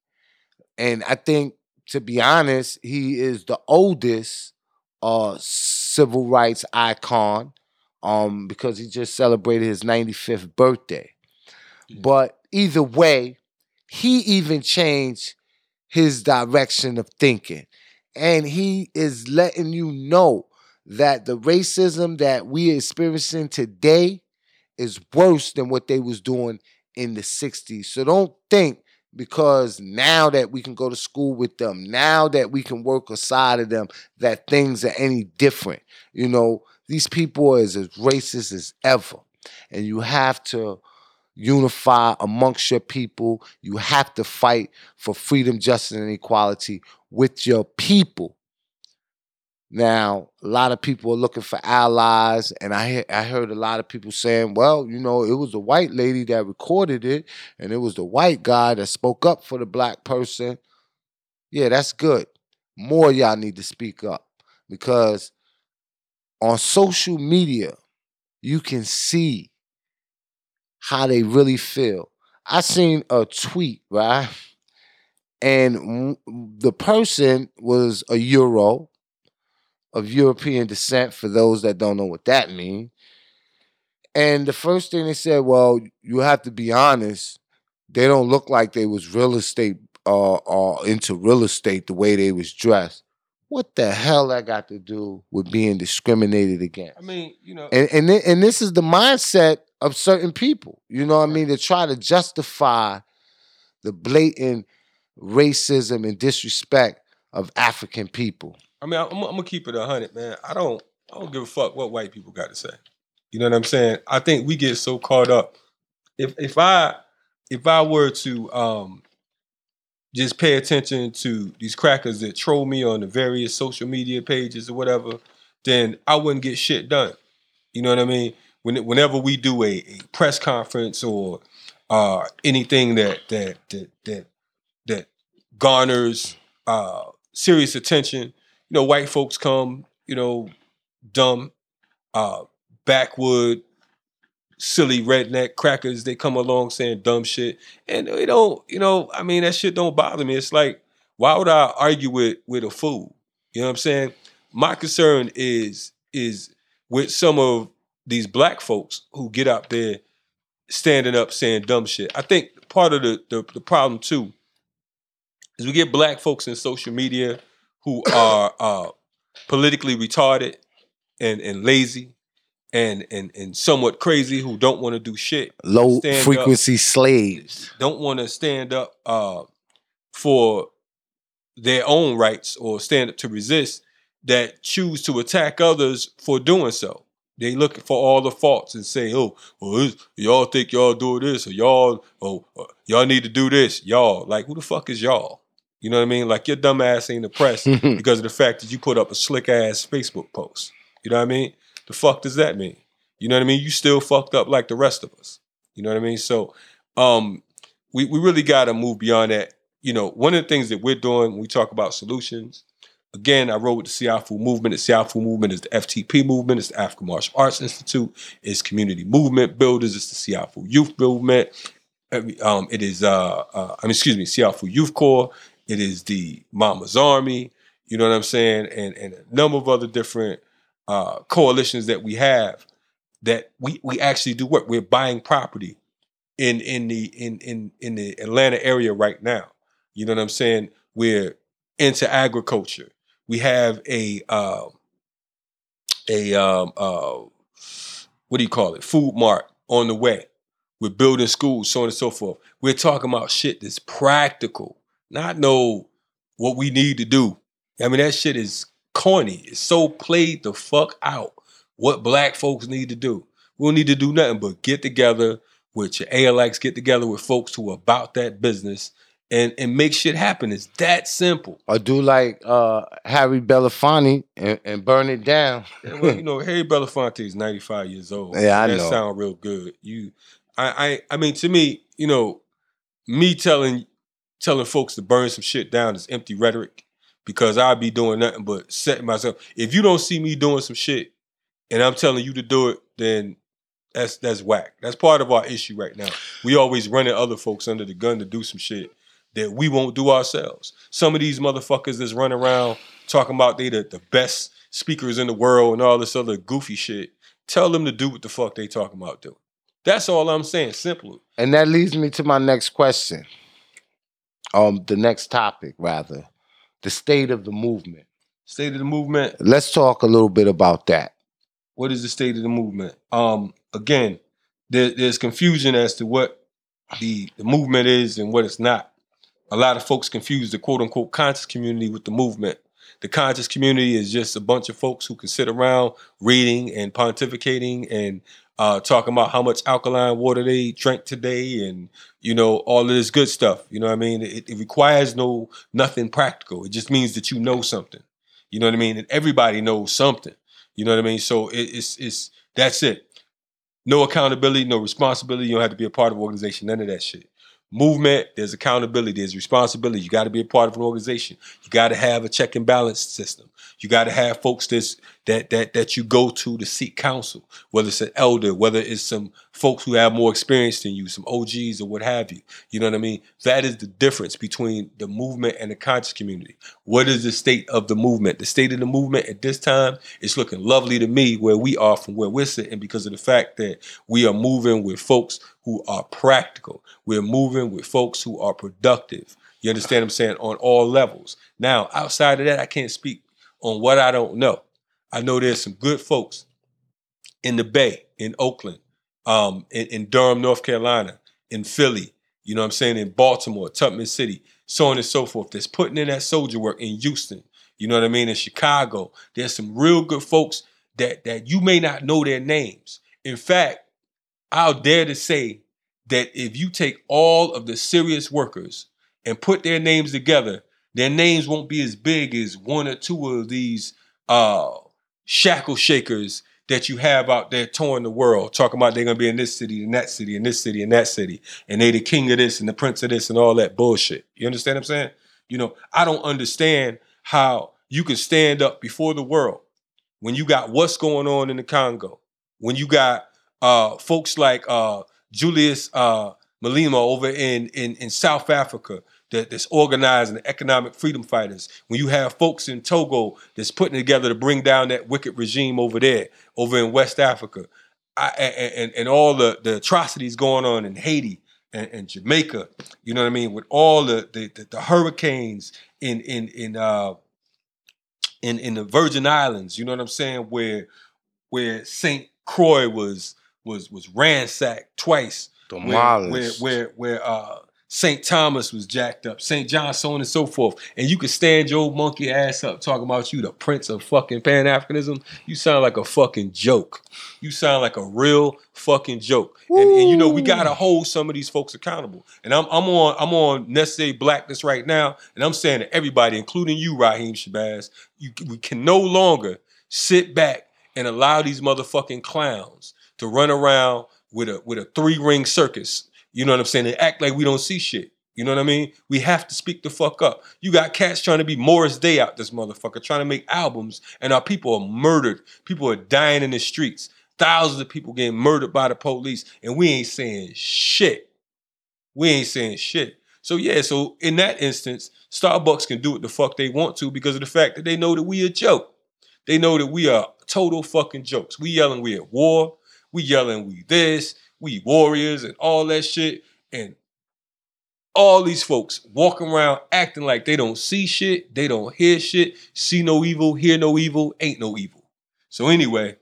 And I think, to be honest, he is the oldest uh, civil rights icon um, because he just celebrated his 95th birthday. But either way, he even changed his direction of thinking. And he is letting you know that the racism that we are experiencing today is worse than what they was doing in the 60s. So don't think because now that we can go to school with them, now that we can work aside of them, that things are any different. You know, these people are as racist as ever. And you have to unify amongst your people. You have to fight for freedom, justice, and equality with your people. Now, a lot of people are looking for allies, and I I heard a lot of people saying, "Well, you know, it was the white lady that recorded it, and it was the white guy that spoke up for the black person." Yeah, that's good. More y'all need to speak up because on social media, you can see how they really feel. I seen a tweet, right? And the person was a Euro of European descent, for those that don't know what that means. And the first thing they said, well, you have to be honest, they don't look like they was real estate uh, or into real estate the way they was dressed. What the hell that got to do with being discriminated against? I mean, you know, and and thi- and this is the mindset of certain people. You know what I mean? To try to justify the blatant racism and disrespect of African people. I mean, I'm, I'm gonna keep it hundred, man. I don't, I don't give a fuck what white people got to say. You know what I'm saying? I think we get so caught up. If if I if I were to um just pay attention to these crackers that troll me on the various social media pages or whatever, then I wouldn't get shit done. You know what I mean? When, whenever we do a, a press conference or uh, anything that that that that that garners uh, serious attention, you know, white folks come, you know, dumb, uh, backwood, silly redneck crackers. They come along saying dumb shit, and they don't, you know, I mean, that shit don't bother me. It's like, why would I argue with with a fool? You know what I'm saying? My concern is is with some of these black folks who get out there standing up saying dumb shit. I think part of the the, the problem too is we get black folks in social media who are uh, politically retarded and and lazy and and and somewhat crazy who don't want to do shit. Low stand up, frequency slaves. don't want to stand up uh, for their own rights or stand up to resist that choose to attack others for doing so. They look for all the faults and say, "Oh, well, this, y'all think y'all do this, or y'all, oh, uh, y'all need to do this, y'all." Like, who the fuck is y'all? You know what I mean? Like your dumb ass ain't oppressed <laughs> because of the fact that you put up a slick ass Facebook post. You know what I mean? The fuck does that mean? You know what I mean? You still fucked up like the rest of us. You know what I mean? So, um, we we really got to move beyond that. You know, one of the things that we're doing when we talk about solutions. Again, I wrote with the Siafu movement. The Siafu movement is the FTP movement. It's the African Martial Arts Institute. It's community movement builders. It's the Siafu Youth Movement. Um, it is, uh, uh, I mean, excuse me, Siafu Youth Corps. It is the Mama's Army. You know what I'm saying? And and a number of other different uh, coalitions that we have that we we actually do work. We're buying property in in the in in in the Atlanta area right now. You know what I'm saying? We're into agriculture. We have a uh, a um, uh, what do you call it? Food mart on the way. We're building schools, so on and so forth. We're talking about shit that's practical, not no what we need to do. I mean, that shit is corny. It's so played the fuck out. What black folks need to do. We don't need to do nothing but get together with your ALX, get together with folks who are about that business and, and make shit happen. It's that simple. Or do like uh, Harry Belafonte and, and burn it down. Yeah, well, you <laughs> know, Harry Belafonte is 95 years old. Yeah, I that know. sound real good. You I, I I mean to me, you know, me telling telling folks to burn some shit down is empty rhetoric because I'd be doing nothing but setting myself. If you don't see me doing some shit and I'm telling you to do it, then that's that's whack. That's part of our issue right now. We always running other folks under the gun to do some shit that we won't do ourselves. Some of these motherfuckers that's running around talking about they the, the best speakers in the world and all this other goofy shit. Tell them to do what the fuck they talking about doing. That's all I'm saying. Simple. And that leads me to my next question. Um, the next topic, rather, the state of the movement. State of the movement. Let's talk a little bit about that. What is the state of the movement? Um, again, there, there's confusion as to what the, the movement is and what it's not. A lot of folks confuse the quote unquote conscious community with the movement. The conscious community is just a bunch of folks who can sit around reading and pontificating and uh, talking about how much alkaline water they drank today and you know all of this good stuff. You know what I mean? It, it requires no nothing practical. It just means that you know something. You know what I mean? And everybody knows something. You know what I mean? So it, it's it's that's it. No accountability, no responsibility. You don't have to be a part of organization. None of that shit. Movement, there's accountability, there's responsibility. You got to be a part of an organization. You got to have a check and balance system. You got to have folks that's that that that you go to to seek counsel, whether it's an elder, whether it's some folks who have more experience than you, some OGs or what have you. You know what I mean? That is the difference between the movement and the conscious community. What is the state of the movement? The state of the movement at this time is looking lovely to me where we are from where we're sitting because of the fact that we are moving with folks who are practical. We're moving with folks who are productive. You understand what I'm saying? On all levels. Now, outside of that, I can't speak on what I don't know. I know there's some good folks in the Bay, in Oakland, um, in, in Durham, North Carolina, in Philly, you know what I'm saying, in Baltimore, Tubman City, so on and so forth, that's putting in that soldier work in Houston, you know what I mean, in Chicago. There's some real good folks that that you may not know their names. In fact, I'll dare to say that if you take all of the serious workers and put their names together, their names won't be as big as one or two of these uh, shackle shakers that you have out there touring the world, talking about they're gonna be in this city, in that city, in this city, in that city, and they the king of this and the prince of this and all that bullshit. You understand what I'm saying? You know, I don't understand how you can stand up before the world when you got what's going on in the Congo, when you got uh, folks like uh, Julius uh, Malema over in, in, in South Africa that, that's organizing the economic freedom fighters. When you have folks in Togo that's putting together to bring down that wicked regime over there, over in West Africa, I, and, and all the, the atrocities going on in Haiti and, and Jamaica, you know what I mean, with all the the, the, the hurricanes in in in uh in in the Virgin Islands, you know what I'm saying, where where Saint Croix was was was ransacked twice. Where, where where where uh St. Thomas was jacked up, St. John, so on and so forth. And you can stand your old monkey ass up talking about you, the prince of fucking Pan Africanism. You sound like a fucking joke. You sound like a real fucking joke. And, and you know, we gotta hold some of these folks accountable. And I'm I'm on I'm on necessary blackness right now, and I'm saying to everybody, including you, Raheem Shabazz, you we can no longer sit back and allow these motherfucking clowns to run around with a with a three ring circus. You know what I'm saying? And act like we don't see shit. You know what I mean? We have to speak the fuck up. You got cats trying to be Morris Day out this motherfucker, trying to make albums, and our people are murdered. People are dying in the streets. Thousands of people getting murdered by the police, and we ain't saying shit. We ain't saying shit. So yeah, so in that instance, Starbucks can do what the fuck they want to because of the fact that they know that we a joke. They know that we are total fucking jokes. We yelling we at war. We yelling we this. We warriors and all that shit. And all these folks walking around acting like they don't see shit, they don't hear shit, see no evil, hear no evil, ain't no evil. So anyway,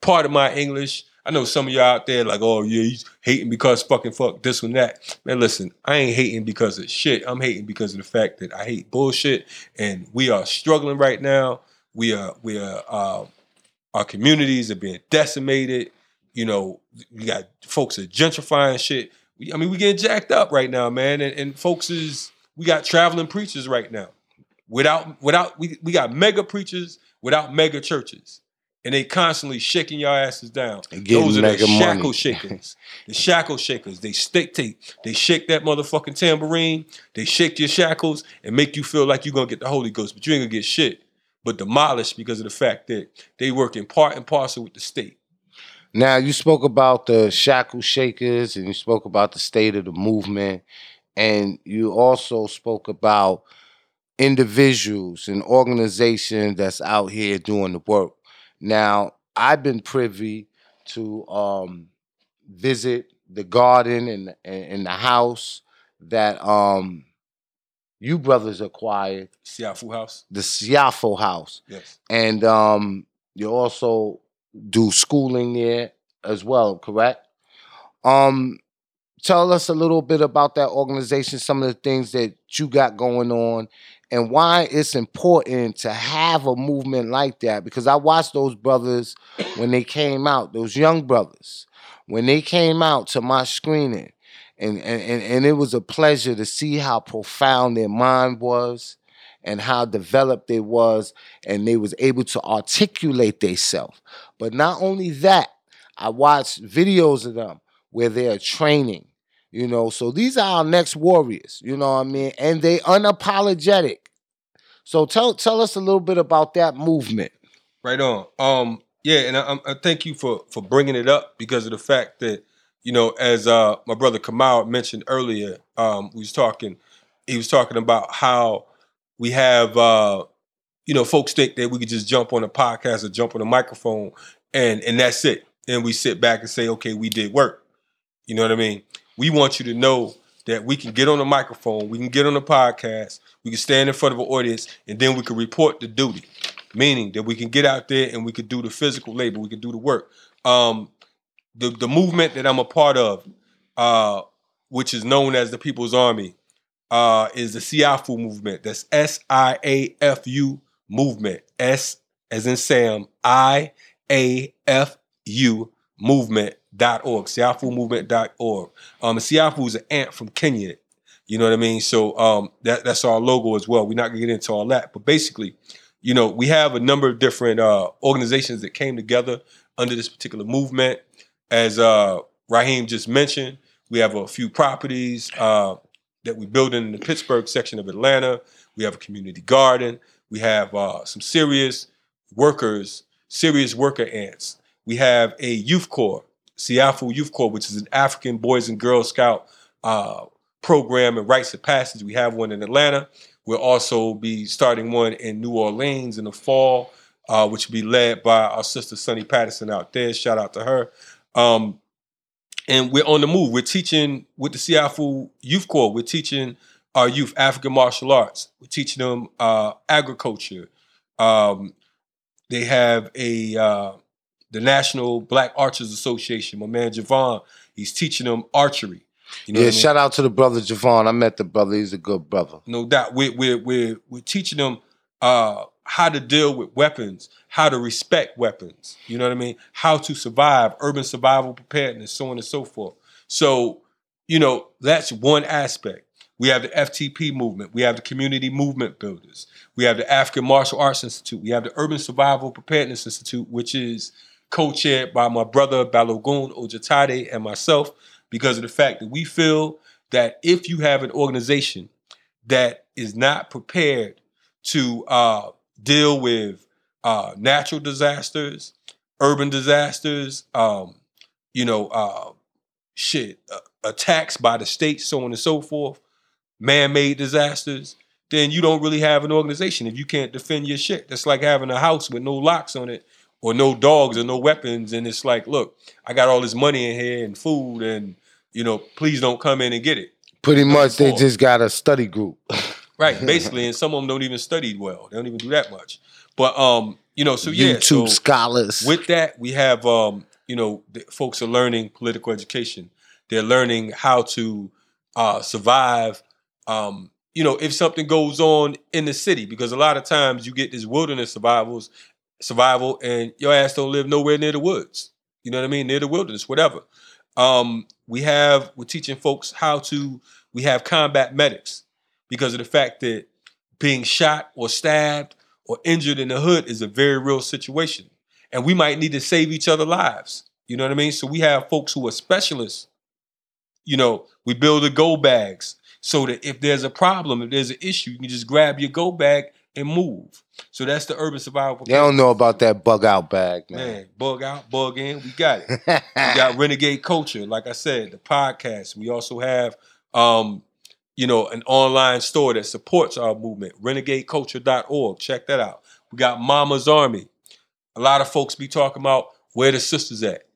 part of my English. I know some of y'all out there like, oh yeah, he's hating because fucking fuck this and that. Man, listen, I ain't hating because of shit. I'm hating because of the fact that I hate bullshit, and we are struggling right now. We are we are uh, our communities are being decimated. You know, we got folks are gentrifying shit. We, I mean, we getting jacked up right now, man, and, and folks is we got traveling preachers right now. Without without we, we got mega preachers without mega churches. And they constantly shaking your asses down. Those are the mega money. shackle shakers. the shackle shakers. They stick they they shake that motherfucking tambourine, they shake your shackles and make you feel like you're gonna get the Holy Ghost, but you ain't gonna get shit. But demolished because of the fact that they work in part and parcel with the state. Now you spoke about the shackle shakers and you spoke about the state of the movement and you also spoke about individuals and organizations that's out here doing the work. Now, I've been privy to um, visit the garden and, and, the house that um, you brothers acquired, Siafu House. the Siafu house. Yes. And um, you also do schooling there as well, correct? Um, tell us a little bit about that organization, some of the things that you got going on, and why it's important to have a movement like that. Because I watched those brothers when they came out, those young brothers, when they came out to my screening. And, and, and, it was a pleasure to see how profound their mind was and how developed they was and they was able to articulate themselves but not only that i watched videos of them where they're training you know so these are our next warriors you know what i mean and they unapologetic so tell tell us a little bit about that movement Right on. Um, yeah, and I, I thank you for for bringing it up because of the fact that you know, as uh, my brother Kamal mentioned earlier, um, we was talking. He was talking about how we have, uh, you know, folks think that we could just jump on a podcast or jump on a microphone and and that's it, and we sit back and say, okay, we did work. You know what I mean? We want you to know that we can get on a microphone, we can get on a podcast, we can stand in front of an audience, and then we can report the duty. Meaning that we can get out there and we can do the physical labor, we can do the work. Um, the the movement that I'm a part of, uh, which is known as the People's Army, uh, is the Siafu movement. That's S I A F U movement. S as in Sam, I A F U movement.org. Siafu movement.org. Um, Siafu is an ant from Kenya. You know what I mean? So um, that, that's our logo as well. We're not gonna get into all that, but basically, you know, we have a number of different uh, organizations that came together under this particular movement. As uh, Raheem just mentioned, we have a few properties uh, that we build in the Pittsburgh section of Atlanta. We have a community garden. We have uh, some serious workers, serious worker ants. We have a youth corps, Siafu Youth Corps, which is an African Boys and Girls Scout uh, program and rites of passage. We have one in Atlanta. We'll also be starting one in New Orleans in the fall, uh, which will be led by our sister Sunni Patterson out there. Shout out to her. Um, and we're on the move. We're teaching with the Siafu Youth Corps. We're teaching our youth African martial arts. We're teaching them uh, agriculture. Um, they have a uh, the National Black Archers Association. My man Javon, he's teaching them archery. You know yeah, what I mean? shout out to the brother Javon. I met the brother. He's a good brother. No doubt. We're we're we're, we're teaching them uh, how to deal with weapons, how to respect weapons. You know what I mean? How to survive, urban survival preparedness, so on and so forth. So, you know, that's one aspect. We have the FTP movement. We have the community movement builders. We have the African Martial Arts Institute. We have the Urban Survival Preparedness Institute, which is co-chaired by my brother Balogun Ojetade and myself, because of the fact that we feel that if you have an organization that is not prepared to uh, deal with uh, natural disasters, urban disasters, um, you know, uh, shit, uh, attacks by the state, so on and so forth, man-made disasters, then you don't really have an organization if you can't defend your shit. That's like having a house with no locks on it or no dogs or no weapons, and it's like, look, I got all this money in here and food, and you know, please don't come in and get it. Pretty much, they just got a study group. <laughs> Right, <laughs> basically, and some of them don't even study well. They don't even do that much. But um, you know, so yeah, YouTube so scholars. With that, we have um, you know, the folks are learning political education. They're learning how to uh, survive. Um, you know, if something goes on in the city, because a lot of times you get this wilderness survivals, survival, and your ass don't live nowhere near the woods. You know what I mean? Near the wilderness, whatever. Um, we have we're teaching folks how to. We have combat medics because of the fact that being shot or stabbed or injured in the hood is a very real situation. And we might need to save each other lives. You know what I mean? So we have folks who are specialists. You know, we build the go bags so that if there's a problem, if there's an issue, you can just grab your go bag and move. So that's the urban survival. They don't know about that bug out bag, man. Man, bug out, bug in. We got it. we got <laughs> Renegade Culture, like I said, the podcast. We also have um, you know, an online store that supports our movement, renegadeculture.org. Check that out. We got Mama's Army. A lot of folks be talking about where the sisters at.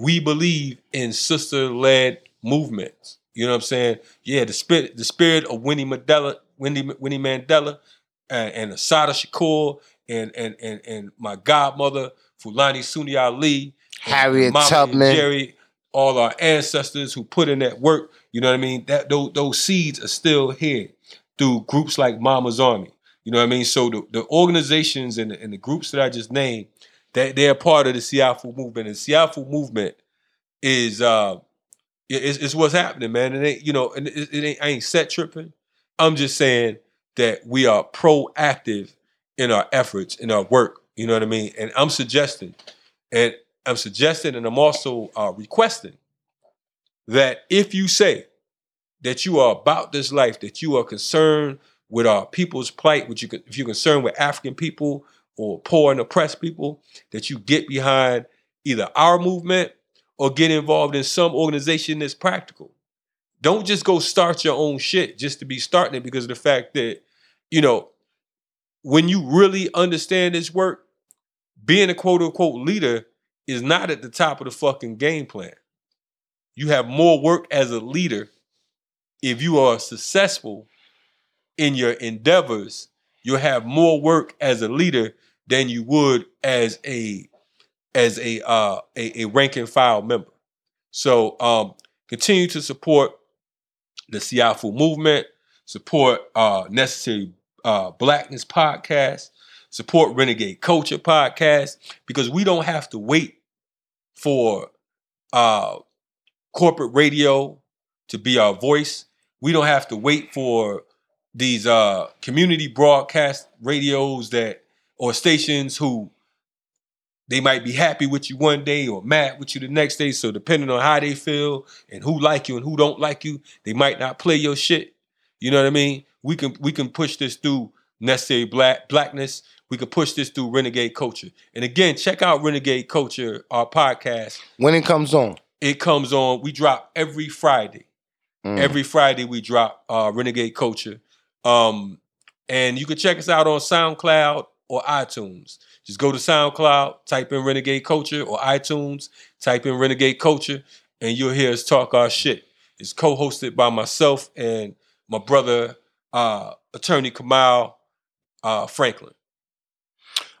We believe in sister-led movements. You know what I'm saying? Yeah, the spirit, the spirit of Winnie Mandela, Winnie, Winnie Mandela, and, and Assata Shakur, and and and and my godmother Fulani Sunni Ali, Harriet Tubman. Jerry, all our ancestors who put in that work. You know what I mean? That those, those seeds are still here through groups like Mama's Army. You know what I mean? So the, the organizations and the, and the groups that I just named, they they're part of the Siafu movement. And Siafu movement is uh it- it's, it's what's happening, man. It ain't you know, and it, it ain't I ain't set tripping. I'm just saying that we are proactive in our efforts, in our work. You know what I mean? And I'm suggesting, and I'm suggesting, and I'm also uh, requesting that if you say that you are about this life, that you are concerned with our people's plight, which you, if you're concerned with African people or poor and oppressed people, that you get behind either our movement or get involved in some organization that's practical. Don't just go start your own shit just to be starting it because of the fact that, you know, when you really understand this work, being a quote unquote leader is not at the top of the fucking game plan. You have more work as a leader if you are successful in your endeavors. You'll have more work as a leader than you would as a as a uh, a, a rank and file member. So um, continue to support the Siafu movement, support uh, Necessary uh, Blackness podcast, support Renegade Culture podcast, because we don't have to wait for uh, corporate radio to be our voice. We don't have to wait for these uh, community broadcast radios that or stations who they might be happy with you one day or mad with you the next day. So depending on how they feel and who like you and who don't like you, they might not play your shit. You know what I mean? We can we can push this through necessary black blackness. We can push this through Renegade Culture. And again, check out Renegade Culture, our podcast. When it comes on, It comes on. We drop every Friday. Mm. Every Friday we drop uh, Renegade Culture. Um, and you can check us out on SoundCloud or iTunes. Just go to SoundCloud, type in Renegade Culture, or iTunes, type in Renegade Culture, and you'll hear us talk our shit. It's co-hosted by myself and my brother, uh, attorney Kamal uh, Franklin.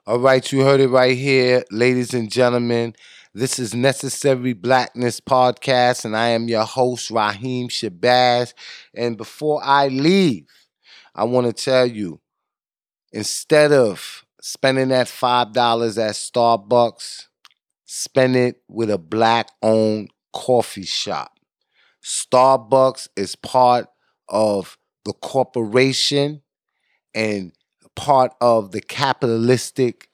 All right, you heard it right here, ladies and gentlemen. This is Necessary Blackness Podcast, and I am your host, Raheem Shabazz. And before I leave, I want to tell you instead of spending that $5 at Starbucks, spend it with a black owned coffee shop. Starbucks is part of the corporation and part of the capitalistic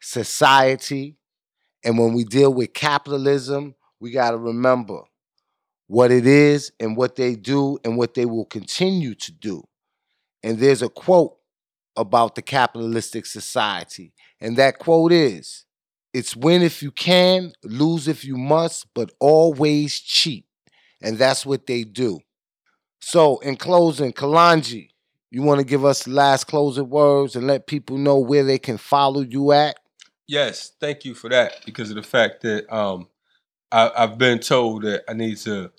society. And when we deal with capitalism, we got to remember what it is and what they do and what they will continue to do. And there's a quote about the capitalistic society. And that quote is It's win if you can, lose if you must, but always cheat. And that's what they do. So, in closing, Kalonji, you want to give us last closing words and let people know where they can follow you at? Yes, thank you for that because of the fact that um, I, I've been told that I need to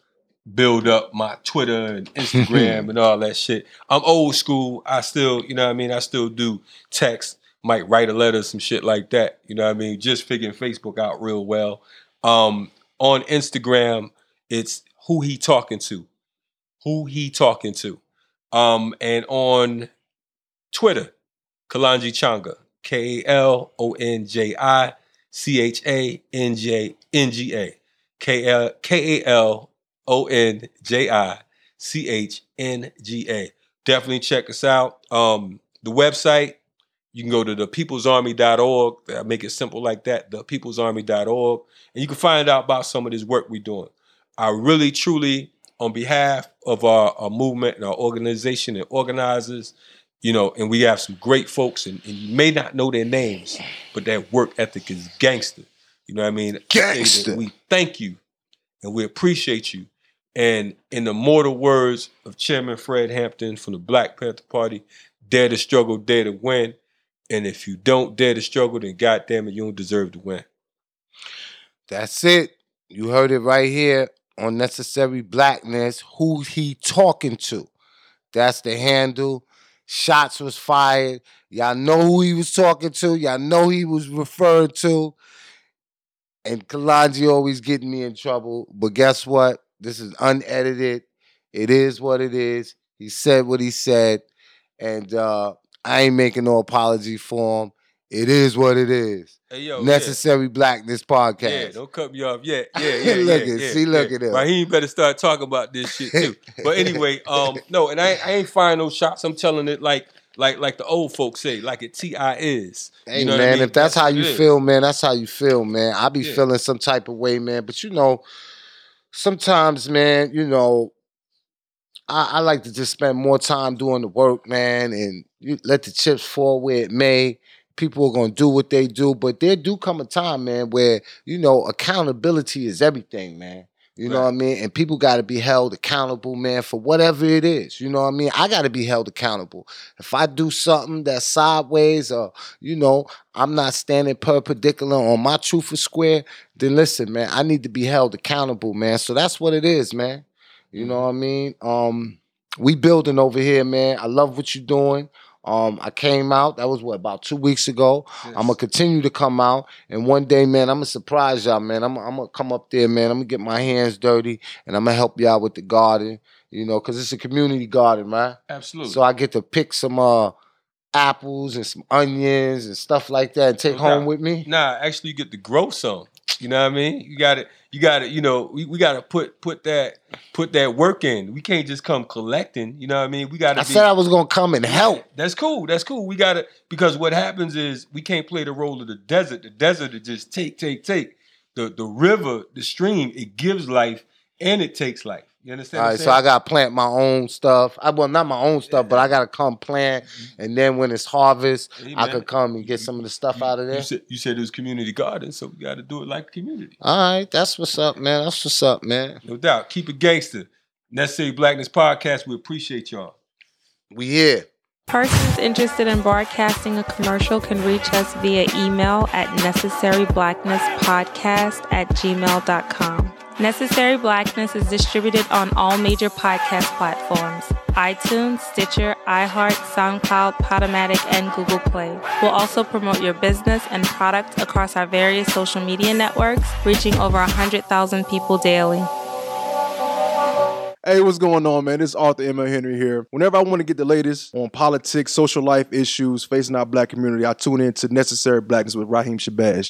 build up my Twitter and <laughs> Instagram and all that shit. I'm old school. I still, you know what I mean? I still do text, might write a letter, some shit like that. You know what I mean? Just figuring Facebook out real well. Um, on Instagram, it's who he talking to. Who he talking to. Um, and on Twitter, Kalonji Changa. K A L O N J I C H A N J N G A. K L K A L O N J I C H N G A. Definitely check us out. Um, the website, you can go to thepeoplesarmy.org. I make it simple like that, thepeoplesarmy.org. And you can find out about some of this work we're doing. I really, truly, on behalf of our, our movement and our organization and organizers, you know, and we have some great folks, and, and you may not know their names, but that work ethic is gangster. You know what I mean? Gangster. We thank you and we appreciate you. And in the mortal words of Chairman Fred Hampton from the Black Panther Party, dare to struggle, dare to win. And if you don't dare to struggle, then goddamn it, you don't deserve to win. That's it. You heard it right here on Necessary Blackness. Who he talking to? That's the handle. Shots was fired. Y'all know who he was talking to. Y'all know he was referred to. And Kalonji always getting me in trouble. But guess what? This is unedited. It is what it is. He said what he said. And uh, I ain't making no apology for him. It is what it is. Hey, yo, Necessary Blackness podcast. Yeah, don't cut me off yet. <laughs> Yeah, yeah, Look yeah, at- yeah, see, look yeah. at him. Raheem better start talking about this shit too. <laughs> but anyway, um, no, and I, I ain't firing no shots. I'm telling it like like like the old folks say, like it ti is. Hey you know man, I mean? if that's, how you feel, man, that's how you feel, man. I be Yeah. feeling some type of way, man. But you know, sometimes, man, you know, I, I like to just spend more time doing the work, man, and you let the chips fall where it may. People are gonna do what they do, but there do come a time, man, where you know accountability is everything, man. You know what I mean? And people got to be held accountable, man, for whatever it is. You know what I mean? I got to be held accountable. If I do something that's sideways or, you know, I'm not standing perpendicular on my truth or square, then listen, man, I need to be held accountable, man. So that's what it is, man. You know what I mean? Um, we building over here, man. I love what you're doing. Um, I came out. That was what about two weeks ago. I'm gonna continue to come out, and one day, man, I'm gonna surprise y'all, man. I'm, I'm gonna come up there, man. I'm gonna get my hands dirty, and I'm gonna help y'all with the garden. You know, cause it's a community garden, man. Absolutely. So I get to pick some uh apples and some onions and stuff like that and take No home doubt. with me. Nah, actually, you get to grow some. You know what I mean? You got to, you got to, you know, we, we got to put put that put that work in. We can't just come collecting. You know what I mean? We got to. I said I was gonna come and help. That's cool. That's cool. We got to because what happens is we can't play the role of the desert. The desert is just take, take, take. The the river, the stream, it gives life and it takes life. You understand? All what right, I'm so? I gotta plant my own stuff. I well, not my own stuff, but I gotta come plant, and then when it's harvest, Mm-hmm. Hey, I could come and get some of the stuff out of there. You said you said it was community garden, so we got to do it like a community. All right, that's what's up, man. That's what's up, man. No doubt. Keep it gangster. Necessary Blackness Podcast. We appreciate y'all. We here. Persons interested in broadcasting a commercial can reach us via email at necessaryblacknesspodcast at gmail.com. Necessary Blackness is distributed on all major podcast platforms iTunes, Stitcher, iHeart, SoundCloud, Podomatic, and Google Play. We'll also promote your business and product across our various social media networks, reaching over 100,000 people daily. Hey, what's going on, man? Is Arthur M. L. Henry here. Whenever I want to get the latest on politics, social life issues facing our black community, I tune in to Necessary Blackness with Raheem Shabazz.